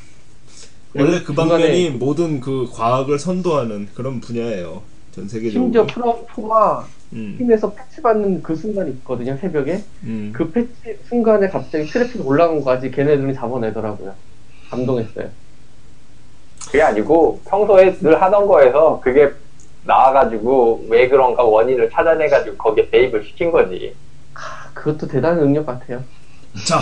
원래 그 중간에 방면이 모든 그 과학을 선도하는 그런 분야예요. 전 세계적으로. 심지어 폴아웃, 폴아웃이 음, 스팀에서 패치 받는 그 순간이 있거든요, 새벽에. 음. 그 패치 순간에 갑자기 트래픽 올라간 거까지 걔네들이 잡아내더라고요. 감동했어요. 그게 아니고 평소에 늘 하던 거에서 그게 나와가지고 왜 그런가 원인을 찾아내가지고 거기에 대입을 시킨 거지. 아, 그것도 대단한 능력 같아요. 자,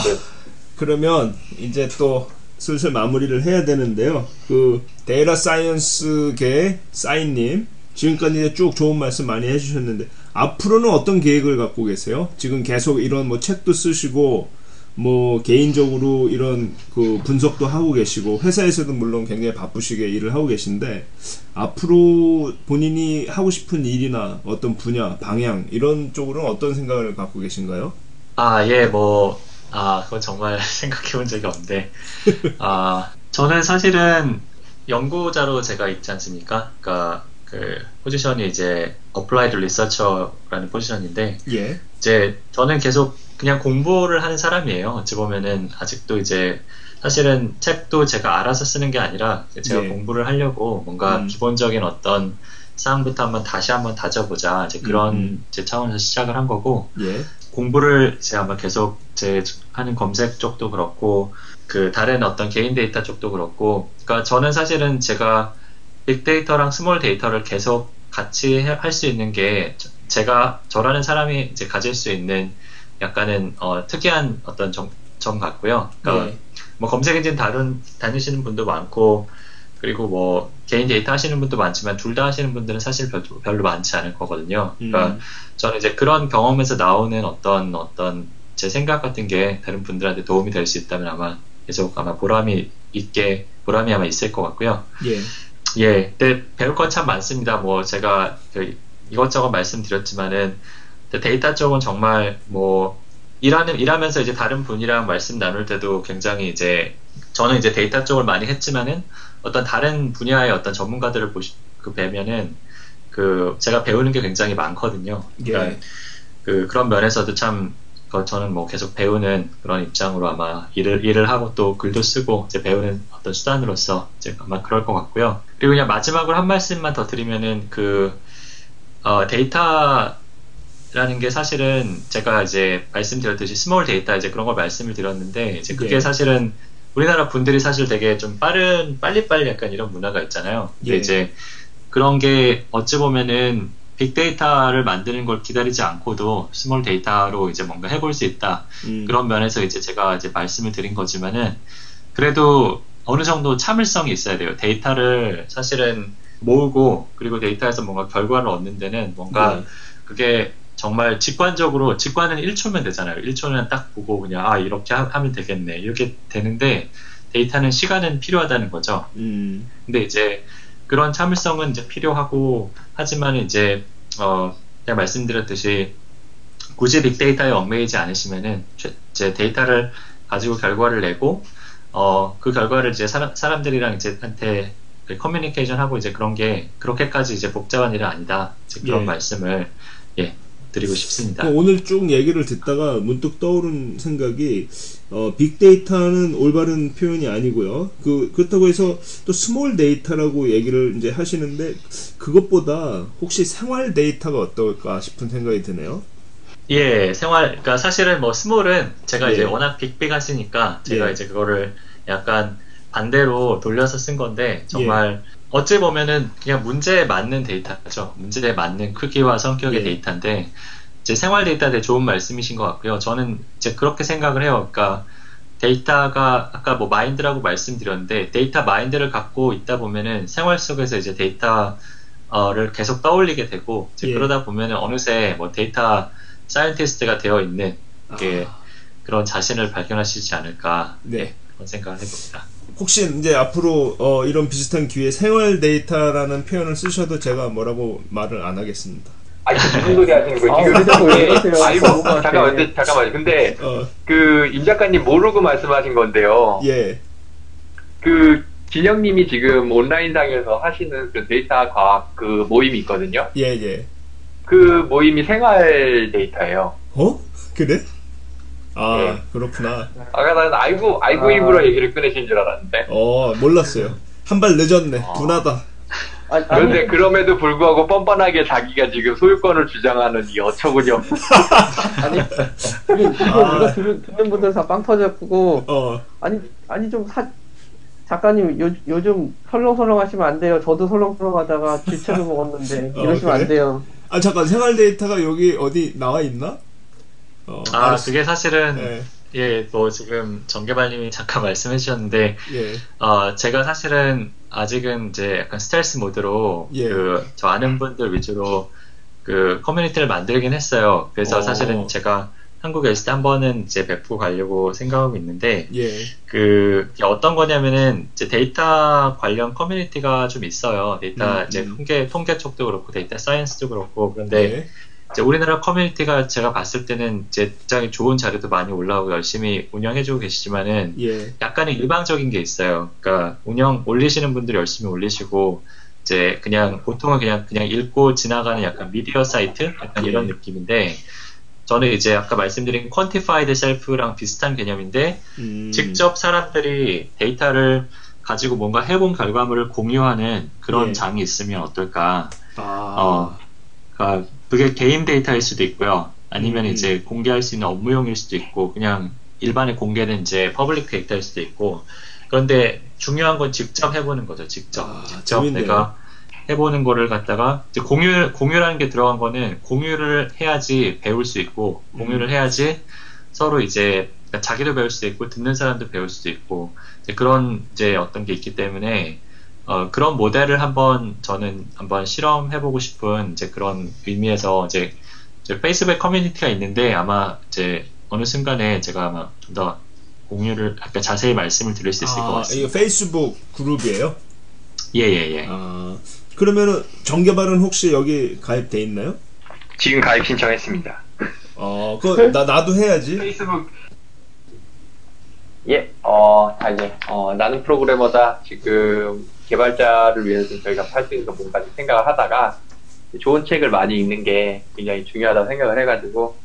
그러면 이제 또 슬슬 마무리를 해야 되는데요. 그 데이터 사이언스계 사인님 지금까지 쭉 좋은 말씀 많이 해주셨는데 앞으로는 어떤 계획을 갖고 계세요? 지금 계속 이런 뭐 책도 쓰시고 뭐 개인적으로 이런 그 분석도 하고 계시고 회사에서도 물론 굉장히 바쁘시게 일을 하고 계신데 앞으로 본인이 하고 싶은 일이나 어떤 분야 방향 이런 쪽으로는 어떤 생각을 갖고 계신가요? 아, 예, 뭐, 아, 그건 정말 생각해 본 적이 없는데, 아, 저는 사실은 연구자로 제가 있지 않습니까? 그니까, 그, 포지션이 이제, applied researcher라는 포지션인데, 예. 이제, 저는 계속 그냥 공부를 하는 사람이에요. 어찌 보면은, 아직도 이제, 사실은 책도 제가 알아서 쓰는 게 아니라, 제가 예. 공부를 하려고 뭔가 음. 기본적인 어떤 사항부터 한번 다시 한번 다져보자. 이제 그런 음. 제 차원에서 시작을 한 거고, 예. 공부를 이제 아마 계속 제 하는 검색 쪽도 그렇고 그 다른 어떤 개인 데이터 쪽도 그렇고 그러니까 저는 사실은 제가 빅데이터랑 스몰 데이터를 계속 같이 할 수 있는 게 저- 제가 저라는 사람이 이제 가질 수 있는 약간은 어, 특이한 어떤 점, 점 같고요. 그러니까 예. 뭐 검색 엔진 다룬 다니시는 분도 많고 그리고 뭐 개인 데이터 하시는 분도 많지만 둘 다 하시는 분들은 사실 별로, 별로 많지 않을 거거든요. 그러니까 음. 저는 이제 그런 경험에서 나오는 어떤 어떤 제 생각 같은 게 다른 분들한테 도움이 될 수 있다면 아마 계속 아마 보람이 있게 보람이 아마 있을 것 같고요. 예. 예, 근데 배울 건 참 많습니다. 뭐 제가 그 이것저것 말씀드렸지만은 데이터 쪽은 정말 뭐 일하는 일하면서 이제 다른 분이랑 말씀 나눌 때도 굉장히 이제 저는 이제 데이터 쪽을 많이 했지만은 어떤 다른 분야의 어떤 전문가들을 보시 그 뵈면은 그 제가 배우는 게 굉장히 많거든요. 그러니까 예. 그 그런 면에서도 참그 저는 뭐 계속 배우는 그런 입장으로 아마 일을 일을 하고 또 글도 쓰고 이제 배우는 어떤 수단으로서 이제 아마 그럴 것 같고요. 그리고 그냥 마지막으로 한 말씀만 더 드리면은 그 어, 데이터라는 게 사실은 제가 이제 말씀드렸듯이 스몰 데이터 이제 그런 걸 말씀을 드렸는데 이제 그게 예. 사실은 우리나라 분들이 사실 되게 좀 빠른 빨리빨리 약간 이런 문화가 있잖아요. 근데 예. 이제 그런 게 어찌 보면은 빅데이터를 만드는 걸 기다리지 않고도 스몰 데이터로 이제 뭔가 해볼 수 있다. 음. 그런 면에서 이제 제가 이제 말씀을 드린 거지만은 그래도 어느 정도 참을성이 있어야 돼요. 데이터를 사실은 모으고 그리고 데이터에서 뭔가 결과를 얻는 데는 뭔가 네. 그게 정말 직관적으로 직관은 1초면 되잖아요. 1초는 딱 보고 그냥 아 이렇게 하, 면 되겠네 이렇게 되는데 데이터는 시간은 필요하다는 거죠. 음. 근데 이제 그런 참을성은 이제 필요하고 하지만 이제 어 그냥 말씀드렸듯이 굳이 빅데이터에 얽매이지 않으시면은 최- 이제 데이터를 가지고 결과를 내고 어 그 결과를 이제 사람 사람들이랑 이제 한테 커뮤니케이션 하고 이제 그런 게 그렇게까지 이제 복잡한 일은 아니다. 이제 그런 예. 말씀을 예 드리고 싶습니다. 그 오늘 쭉 얘기를 듣다가 문득 떠오른 생각이 어, 빅데이터는 올바른 표현이 아니고요. 그 그렇다고 해서 또 스몰 데이터라고 얘기를 이제 하시는데 그것보다 혹시 생활 데이터가 어떨까 싶은 생각이 드네요. 예, 생활, 그러니까 사실은 뭐 스몰은 제가 예. 이제 워낙 빅빅 하시니까 제가 예. 이제 그거를 약간 반대로 돌려서 쓴 건데 정말 어찌 보면은 그냥 문제에 맞는 데이터죠. 문제에 맞는 크기와 성격의 예. 데이터인데 이제 생활 데이터 되게 좋은 말씀이신 것 같고요. 저는 이제 그렇게 생각을 해요. 그러니까 데이터가 아까 뭐 마인드라고 말씀드렸는데 데이터 마인드를 갖고 있다 보면은 생활 속에서 이제 데이터를 계속 떠올리게 되고 이제 예. 그러다 보면은 어느새 뭐 data scientist가 되어 있는 게 아, 그런 자신을 발견하시지 않을까 네. 네, 그런 생각을 해봅니다. 혹시 이제 앞으로 어, 이런 비슷한 기회에 생활 데이터라는 표현을 쓰셔도 제가 뭐라고 말을 안 하겠습니다. 아니 무슨 소리 하시는 거예요? 아, 지금 이게- 그러세요? 아이고. 잠깐만 근데 잠깐만요. 근데 어, 그 임 작가님 모르고 말씀하신 건데요. 예, 그 진영님이 지금 온라인상에서 하시는 그 데이터 과학 그 모임이 있거든요. 예, 예. 그 모임이 생활 데이터예요. 어? 그래? 아, 예. 그렇구나. 아까 나는 알고 알고 아. 입으로 얘기를 꺼내신 줄 알았는데. 어, 몰랐어요. 한 발 늦었네. 아. 분하다. 아니, 아니, 그런데 그럼에도 불구하고 뻔뻔하게 자기가 지금 소유권을 주장하는 이 어처구니 없는 아니, 이게, 이게 아. 이거 듣는, 듣는 분들 다빵 터졌고, 어. 아니, 아니, 좀 사, 작가님, 요, 요즘 설렁설렁 하시면 안 돼요. 저도 설렁설렁 하다가 쥐채를 먹었는데, 어, 이러시면 그래? 안 돼요. 아 잠깐 생활 데이터가 여기 어디 나와 있나? 어, 아, 알았어. 그게 사실은 예, 예, 뭐 지금 정개발님이 잠깐 말씀해 주셨는데 예. 어, 제가 사실은 아직은 이제 약간 스텔스 모드로 예. 그저 아는 분들 위주로 그 커뮤니티를 만들긴 했어요. 그래서 어. 사실은 제가 한국에 있을 때 한 번은 이제 베푸고 가려고 생각하고 있는데 예. 그 어떤 거냐면은 이제 데이터 관련 커뮤니티가 좀 있어요. 데이터 음, 이제 음. 통계 통계 쪽도 그렇고 data science도 그렇고 그런데 예. 이제 우리나라 커뮤니티가 제가 봤을 때는 이제 굉장히 좋은 자료도 많이 올라오고 열심히 운영해주고 계시지만은 예. 약간의 일방적인 게 있어요. 그러니까 운영 올리시는 분들이 열심히 올리시고 이제 그냥 보통은 그냥 그냥 읽고 지나가는 약간 미디어 사이트 약간 예. 이런 느낌인데 저는 이제 아까 말씀드린 quantified self랑 비슷한 개념인데 음. 직접 사람들이 데이터를 가지고 뭔가 해본 결과물을 공유하는 그런 예. 장이 있으면 어떨까? 아. 어, 그러니까 그게 개인 데이터일 수도 있고요. 아니면 음. 이제 공개할 수 있는 업무용일 수도 있고, 그냥 일반에 공개된 이제 public data일 수도 있고. 그런데 중요한 건 직접 해보는 거죠. 직접, 아, 직접 재밌네요. 내가 해보는 거를 갖다가 이제 공유 공유라는 게 들어간 거는 공유를 해야지 배울 수 있고, 공유를 음. 해야지 서로 이제 그러니까 자기도 배울 수도 있고 듣는 사람도 배울 수도 있고 이제 그런 이제 어떤 게 있기 때문에 어, 그런 모델을 한번 저는 한번 실험해보고 싶은 이제 그런 의미에서 이제, 이제 페이스북 커뮤니티가 있는데 아마 이제 어느 순간에 제가 아마 좀 더 공유를 약간 자세히 말씀을 드릴 수 있을 것 아, 이거 같습니다. 페이스북 그룹이에요? 예예 예. 아. 그러면은 정개발은 혹시 여기 가입돼 있나요? 지금 가입 신청했습니다. 어, 그 나 나도 해야지. 페이스북 예, 어, 자 이제 어, 나는 프로그래머다 지금 개발자를 위해서 저희가 할수 있는 거 뭔가 좀 생각을 하다가 좋은 책을 많이 읽는 게 굉장히 중요하다고 생각을 해가지고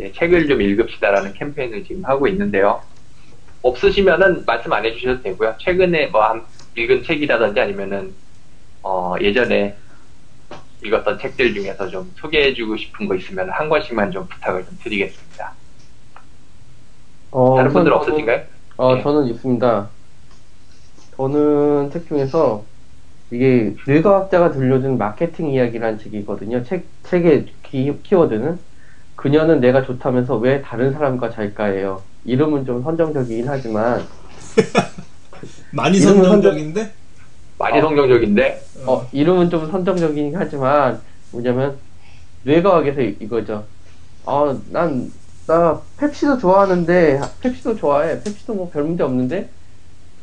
예, 책을 좀 읽읍시다라는 캠페인을 지금 하고 있는데요. 없으시면은 말씀 안 해주셔도 되고요. 최근에 뭐 한 읽은 책이라든지 아니면은 어, 예전에 읽었던 책들 중에서 좀 소개해주고 싶은 거 있으면 한 권씩만 좀 부탁을 좀 드리겠습니다. 어, 다른 분들 없으신가요? 어, 네. 저는 있습니다. 저는 책 중에서 이게 뇌과학자가 들려준 마케팅 이야기라는 책이 있거든요. 책, 책의 키, 키워드는 그녀는 내가 좋다면서 왜 다른 사람과 잘까예요. 이름은 좀 선정적이긴 하지만, 많이 선정적인데? 많이 어. 성경적인데 어, 이름은 좀 선정적이긴 하지만, 뭐냐면, 뇌과학에서 이- 이거죠. 어, 난, 나 펩시도 좋아하는데, 펩시도 좋아해. 펩시도 뭐 별 문제 없는데,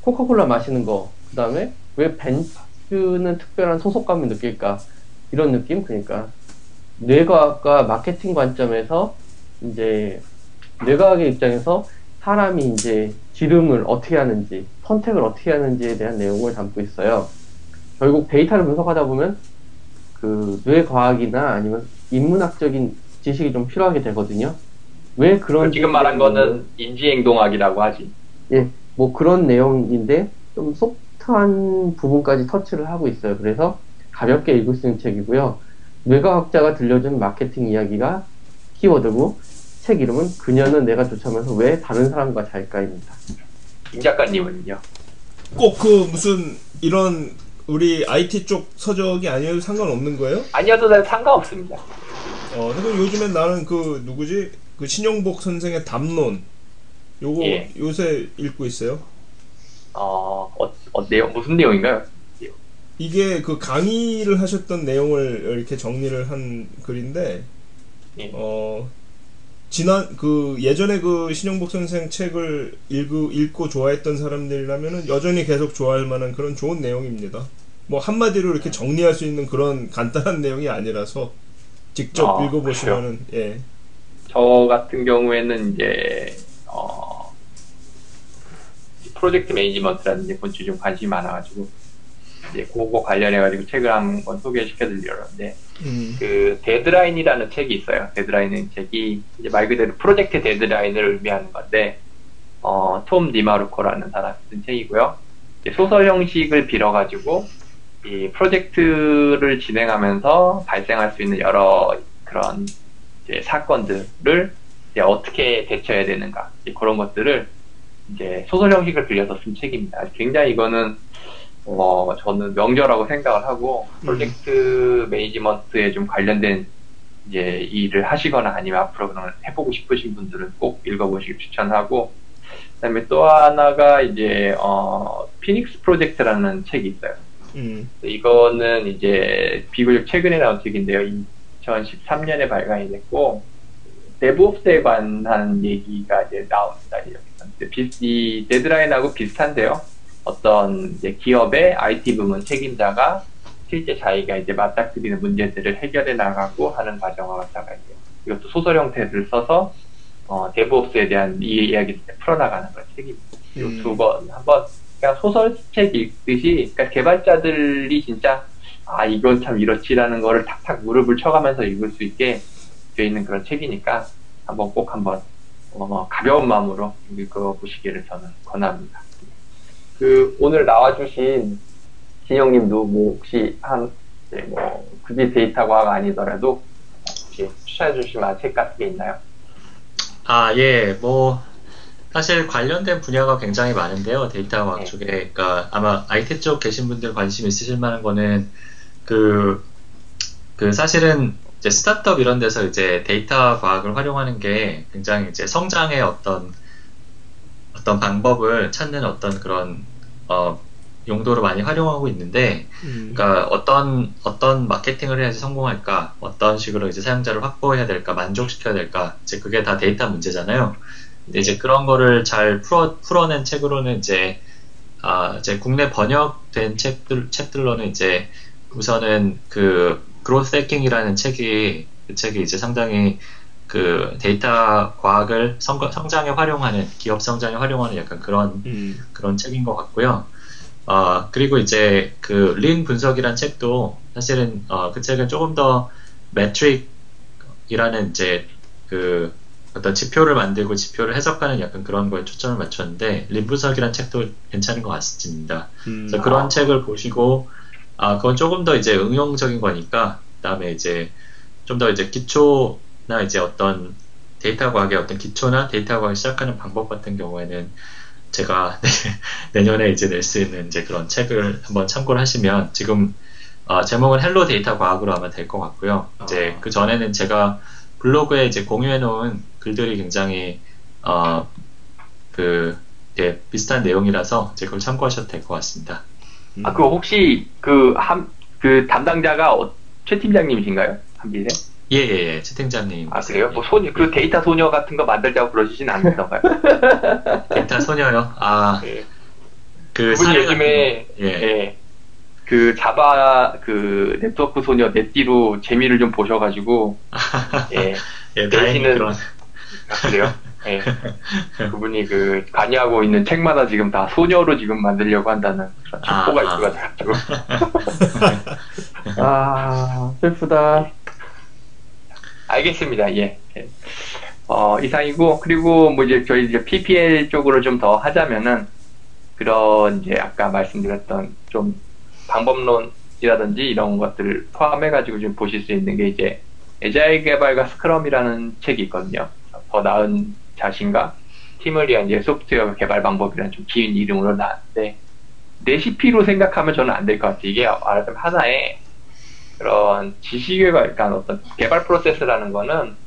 코카콜라 마시는 거. 그 다음에, 왜 벤츠는 특별한 소속감을 느낄까? 이런 느낌? 그러니까, 뇌과학과 마케팅 관점에서, 이제, 뇌과학의 입장에서 사람이 이제 지름을 어떻게 하는지, 선택을 어떻게 하는지에 대한 내용을 담고 있어요. 결국 데이터를 분석하다 보면 그 뇌과학이나 아니면 인문학적인 지식이 좀 필요하게 되거든요. 왜 그런 지금 말한 거는 인지행동학이라고 하지. 예, 뭐 그런 내용인데 좀 소프트한 부분까지 터치를 하고 있어요. 그래서 가볍게 읽을 수 있는 책이고요. 뇌과학자가 들려준 마케팅 이야기가 키워드고 책 이름은 그녀는 내가 좋다면서 왜 다른 사람과 잘까입니다. 김 작가님은요? 꼭 그 무슨 이런 우리 IT 쪽 서적이 아니어도 상관없는 거예요? 아니어도 난 상관없습니다. 어, 근데 요즘엔 나는 그 누구지? 그 신용복 선생의 담론 요거 예. 요새 읽고 있어요. 어, 어, 어, 내용 무슨 내용인가요? 이게 그 강의를 하셨던 내용을 이렇게 정리를 한 글인데 예. 어 지난 그 예전에 그 신영복 선생 책을 읽고, 읽고 좋아했던 사람들이라면은 여전히 계속 좋아할 만한 그런 좋은 내용입니다. 뭐 한마디로 이렇게 정리할 수 있는 그런 간단한 내용이 아니라서 직접 아, 읽어보시면은 예저 같은 경우에는 이제 어, project management라는 이제 본주 좀 관심이 많아가지고 이제 그거 관련해가지고 책을 한번 소개시켜드리려는데 음, 그 데드라인이라는 책이 있어요. 데드라인은 책이 이제 말 그대로 프로젝트 데드라인을 의미하는 건데 어, 톰 디마르코라는 사람이 쓴 책이고요. 이제 소설 형식을 빌어가지고 이 프로젝트를 진행하면서 발생할 수 있는 여러 그런 이제 사건들을 이제 어떻게 대처해야 되는가 그런 것들을 이제 소설 형식을 빌려서 쓴 책입니다. 굉장히 이거는 어 저는 명저라고 생각을 하고 프로젝트 매니지먼트에 좀 관련된 이제 일을 하시거나 아니면 앞으로 그런 해보고 싶으신 분들은 꼭 읽어보시길 추천하고 그다음에 또 하나가 이제 어 피닉스 프로젝트라는 책이 있어요. 음. 이거는 이제 비교적 최근에 나온 책인데요. 2013년에 발간이 됐고 데브옵스에 관한 얘기가 이제 나옵니다. 이 데드라인하고 비슷한데요. 어떤 이제 기업의 IT 부문 책임자가 실제 자기가 이제 맞닥뜨리는 문제들을 해결해 나가고 하는 과정과 마찬가지예요. 이것도 소설 형태를 써서 어, 데브옵스에 대한 이 이야기를 풀어나가는 그런 책입니다. 음. 두 번 한 번 그냥 소설책 읽듯이 그러니까 개발자들이 진짜 아 이건 참 이렇지라는 거를 탁탁 무릎을 쳐가면서 읽을 수 있게 되어 있는 그런 책이니까 한번 꼭 한번 어, 가벼운 마음으로 읽어보시기를 저는 권합니다. 그 오늘 나와주신 진영님도 뭐 혹시 한 이제 뭐 굳이 데이터 과학 아니더라도 혹시 추천해 주실 만한 책 같은 게 있나요? 아, 예, 뭐, 사실 관련된 분야가 굉장히 많은데요. 데이터 과학 네. 쪽에. 그러니까 아마 IT 쪽 계신 분들 관심 있으실 만한 거는 그, 그 사실은 이제 스타트업 이런 데서 이제 데이터 과학을 활용하는 게 굉장히 이제 성장의 어떤 어떤 방법을 찾는 어떤 그런 어, 용도로 많이 활용하고 있는데 음. 그러니까 어떤 어떤 마케팅을 해야지 성공할까, 어떤 식으로 이제 사용자를 확보해야 될까, 만족시켜야 될까, 이제 그게 다 데이터 문제잖아요. 근데 이제 그런 거를 잘 풀어 풀어낸 책으로는 이제 아 이제 국내 번역된 책들 책들로는 이제 우선은 그 그로스 해킹이라는 책이 그 책이 이제 상당히 그 데이터 과학을 성, 성장에 활용하는 기업 성장에 활용하는 약간 그런 음. 그런 책인 것 같고요. 어, 그리고 이제 그린 분석이란 책도 사실은 어, 그 책은 조금 더 매트릭이라는 이제 그 어떤 지표를 만들고 지표를 해석하는 약간 그런 거에 초점을 맞췄는데 린 분석이란 책도 괜찮은 것 같습니다. 음. 그래서 그런 책을 보시고 아 그건 조금 더 이제 응용적인 거니까 그다음에 이제 좀 더 이제 기초나 이제 어떤 데이터 과학의 어떤 기초나 데이터 과학을 시작하는 방법 같은 경우에는 제가 내년에 이제 낼 수 있는 이제 그런 책을 한번 참고를 하시면 지금 어, 제목은 헬로 데이터 과학으로 아마 될것 같고요. 이제 아. 그 전에는 제가 블로그에 이제 공유해 놓은 글들이 굉장히 어, 그 예, 비슷한 내용이라서 이제 그걸 참고하셔도 될 것 같습니다. 음. 아, 그 혹시 그 한, 그 담당자가 어- 최 팀장님이신가요? 한빛에? 예, 예, 예. 채 팀장님. 아, 그래요? 뭐 소녀, 그 데이터 소녀 같은 거 만들자고 그러시진 않던가요? 데이터 소녀요? 아, 예. 그 요즘에. 예. 예. 그 자바, 그 네트워크 소녀 넷띠로 재미를 좀 보셔가지고, 예. 예, 내시는- 그런. 아, 그래요? 예. 그분이 그 관여하고 있는 책마다 지금 다 소녀로 지금 만들려고 한다는 그런 아, 첩보가 아. 있어가지고. 아, 슬프다. 알겠습니다. 예. 예. 어, 이상이고, 그리고 뭐 이제 저희 이제 PPL 쪽으로 좀 더 하자면은, 그런 이제 아까 말씀드렸던 좀 방법론이라든지 이런 것들을 포함해가지고 좀 보실 수 있는 게 이제 에자일 개발과 스크럼이라는 책이 있거든요. 더 나은 자신과 팀을 위한 이제 소프트웨어 개발 방법이라는 좀 긴 이름으로 나왔는데, 레시피로 생각하면 저는 안 될 것 같아요. 이게 말하자면 하나의 그런 지식을 그러니까 어떤 개발 프로세스라는 거는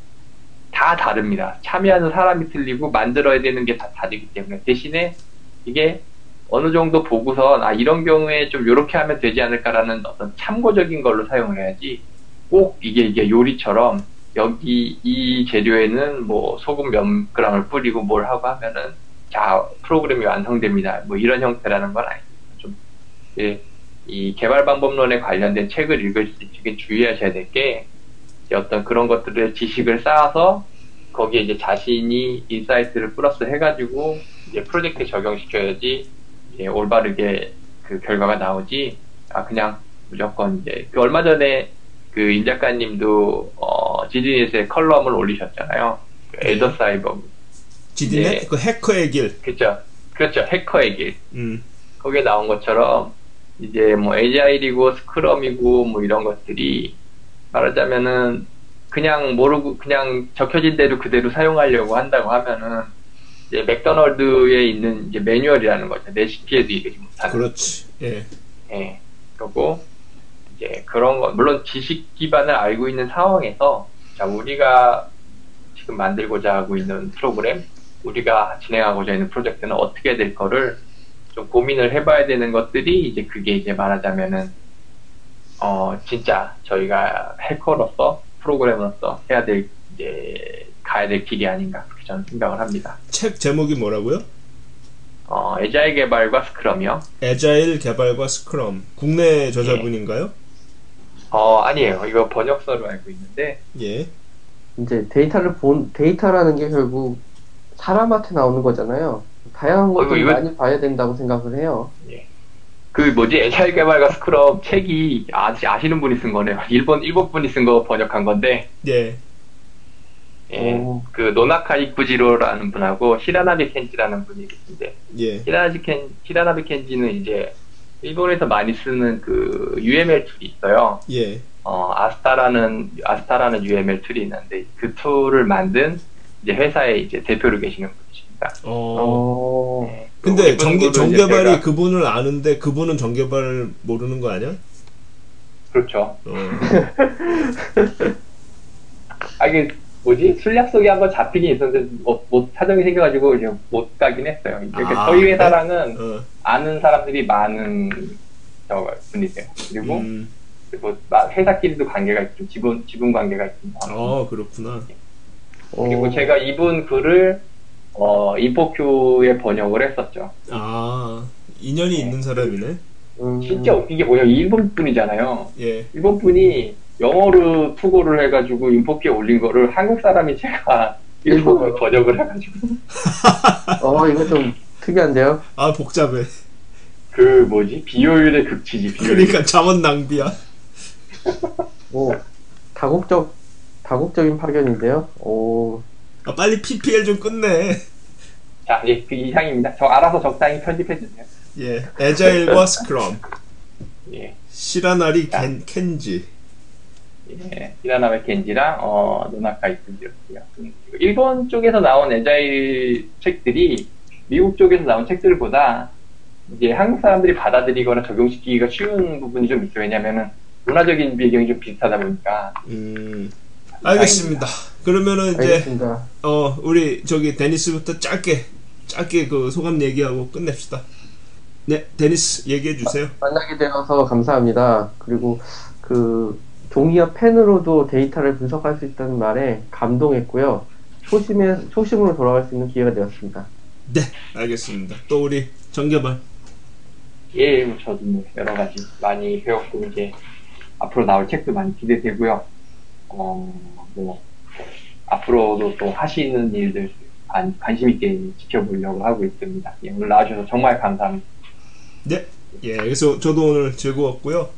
다 다릅니다. 참여하는 사람이 틀리고 만들어야 되는 게 다 다르기 때문에 대신에 이게 어느 정도 보고선 아 이런 경우에 좀 이렇게 하면 되지 않을까라는 어떤 참고적인 걸로 사용을 해야지 꼭 이게 이게 요리처럼 여기 이 재료에는 뭐 소금 몇 g을 뿌리고 뭘 하고 하면은 자 프로그램이 완성됩니다. 뭐 이런 형태라는 건 아닙니다. 좀 예, 이 개발 방법론에 관련된 책을 읽을 때 되게 주의하셔야 될 게 어떤 그런 것들의 지식을 쌓아서 거기에 이제 자신이 insight를 플러스 해가지고 이제 프로젝트에 적용시켜야지 올바르게 그 결과가 나오지 아 그냥 무조건 이제 그 얼마 전에 그 임 작가님도 어 지디넷에 컬럼을 올리셨잖아요 그 네. 에더 사이버 지디넷 예. 그 해커의 길. 그렇죠 그렇죠 해커의 길 음. 거기에 나온 것처럼 이제 뭐 에자일이고 스크럼이고 뭐 이런 것들이 말하자면은 그냥 모르고 그냥 적혀진 대로 그대로 사용하려고 한다고 하면은 이제 맥도널드에 있는 이제 매뉴얼이라는 거죠. 레시피에도 이르지 못하는. 그렇지. 예. 예. 그리고 이제 그런 거 물론 지식 기반을 알고 있는 상황에서 자 우리가 지금 만들고자 하고 있는 프로그램, 우리가 진행하고자 있는 프로젝트는 어떻게 될 거를 좀 고민을 해봐야 되는 것들이 이제 그게 이제 말하자면은 어 진짜 저희가 해커로서 프로그래머로서 해야 될 이제 가야 될 길이 아닌가 그렇게 저는 생각을 합니다. 책 제목이 뭐라고요? 어 agile 개발과 scrum이요. agile 개발과 scrum. 국내 저자분인가요? 어 아니에요. 이거 번역서로 알고 있는데 예. 이제 데이터를 본 데이터라는 게 결국 사람한테 나오는 거잖아요. 다양한 어이구, 것들 이거- 많이 봐야 된다고 생각을 해요. 그 뭐지 agile 개발과 scrum 책이 아시, 아시는 분이 쓴 거네요. 일본 일본 분이 쓴 거 번역한 건데 예. 예, 오. 그 노나카 이쿠지로라는 분하고 히라나베 켄지라는 분이 계신데 예. 히라나베 켄 히라나베 켄지는 이제 일본에서 많이 쓰는 그 UML 툴이 있어요. 예. 어 아스타라는 아스타라는 UML 툴이 있는데 그 툴을 만든 이제 회사의 이제 대표로 계시는 분이십니다. 어. 어, 예, 근데 정개, 이제 정개발이 제가- 그분을 아는데 그분은 정개발을 모르는 거 아니야? 그렇죠. 어. 아 이게 뭐지 술약 속에 한번 잡히긴 있었는데 뭐, 못 사정이 생겨가지고 이제 못 가긴 했어요. 이렇게 아, 저희? 회사랑은 어. 아는 사람들이 많은 저 분이세요. 그리고 음. 그리고 마- 회사끼리도 관계가 있고 지분 지분 관계가 있습니다. 어, 그렇구나. 그리고 어, 제가 이분 글을 어 인포큐에 번역을 했었죠. 아, 인연이 있는 사람이네. 음, 진짜 웃긴 게 뭐냐면 일본 분이잖아요. 예. 일본 분이 영어로 투고를 해가지고 인포큐에 올린 거를 한국 사람이 제가 일본어로 번역을 해가지고 어, 이거 좀 특이한데요? 아, 복잡해. 그 뭐지 비효율의 극치지 비효율. 그러니까 자원 낭비야. 오, 다국적, 다국적인 파견인데요? 오, 아, 빨리 PPL 좀 끝내. 자 이제 그 이상입니다. 저 알아서 적당히 편집해 주세요. 예. 에자일과 스크럼. 예. 시라나리 켄, 켄지. 예, 히라나베 켄지랑 어, 노나카 이쿠지였고요. 음, 일본 쪽에서 나온 에자일 책들이 미국 쪽에서 나온 책들보다 이제 한국 사람들이 받아들이거나 적용시키기가 쉬운 부분이 좀 있어요. 왜냐면은 문화적인 배경이 좀 비슷하다 보니까 음. 알겠습니다. 그러면은 이제 알겠습니다. 어 우리 저기 데니스부터 짧게 짧게 그 소감 얘기하고 끝냅시다. 네, 데니스 얘기해 주세요. 만나게 되어서 감사합니다. 그리고 그 종이와 펜으로도 데이터를 분석할 수 있다는 말에 감동했고요. 초심에 초심으로 돌아갈 수 있는 기회가 되었습니다. 네, 알겠습니다. 또 우리 정개발. 예, 뭐 저도 뭐 여러 가지 많이 배웠고 이제 앞으로 나올 책도 많이 기대되고요. 어, 뭐 앞으로도 또 하시는 일들 관, 관심 있게 지켜보려고 하고 있습니다. 예, 오늘 나와주셔서 정말 감사합니다. 네. 예, 그래서 저도 오늘 즐거웠고요.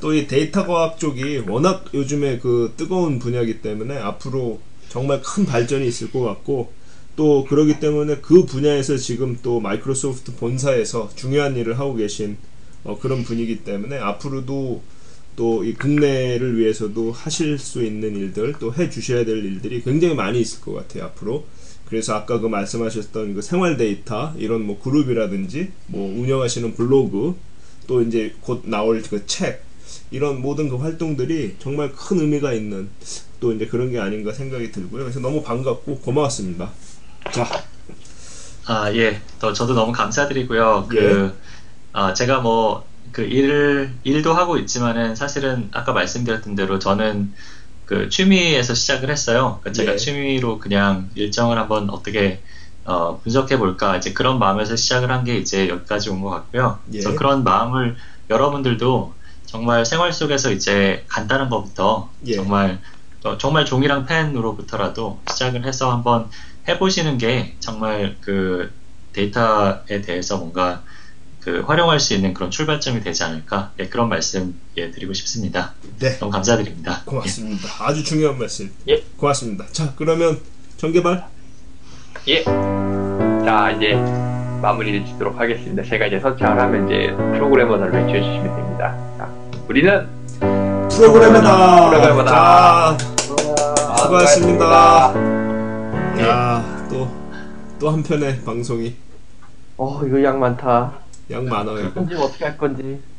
또 이 데이터 과학 쪽이 워낙 요즘에 그 뜨거운 분야이기 때문에 앞으로 정말 큰 발전이 있을 것 같고 또 그러기 때문에 그 분야에서 지금 또 마이크로소프트 본사에서 중요한 일을 하고 계신 어, 그런 분이기 때문에 앞으로도 또 이 국내를 위해서도 하실 수 있는 일들 또 해 주셔야 될 일들이 굉장히 많이 있을 것 같아요 앞으로. 그래서 아까 그 말씀하셨던 그 생활 데이터 이런 뭐 그룹이라든지 뭐 운영하시는 블로그 또 이제 곧 나올 그 책 이런 모든 그 활동들이 정말 큰 의미가 있는 또 이제 그런 게 아닌가 생각이 들고요. 그래서 너무 반갑고 고마웠습니다. 자, 아, 예. 또 저도 너무 감사드리고요. 예. 그, 아, 제가 뭐, 그 일, 일도 하고 있지만은 사실은 아까 말씀드렸던 대로 저는 그 취미에서 시작을 했어요. 그러니까 제가 예. 취미로 그냥 일정을 한번 어떻게 어, 분석해 볼까 이제 그런 마음에서 시작을 한 게 이제 여기까지 온 것 같고요. 예. 그래서 그런 마음을 여러분들도 정말 생활 속에서 이제 간단한 것부터 예. 정말 어, 정말 종이랑 펜으로부터라도 시작을 해서 한번 해보시는 게 정말 그 데이터에 대해서 뭔가 그 활용할 수 있는 그런 출발점이 되지 않을까 예, 그런 말씀 예, 드리고 싶습니다. 네. 너무 감사드립니다. 고맙습니다. 아주 중요한 말씀. 예. 고맙습니다. 자, 그러면 정개발. 예. 자, 이제 마무리를 짓도록 하겠습니다. 제가 이제 선창을 하면 이제 프로그래머를 외쳐주시면 됩니다. 자, 우리는 프로그래머다. 프로그래머다. 자, 수고하셨습니다. 야, 또, 또 한편의 방송이 어, 이거 양 많다. 양 많아요. 편집 어떻게 할 건지.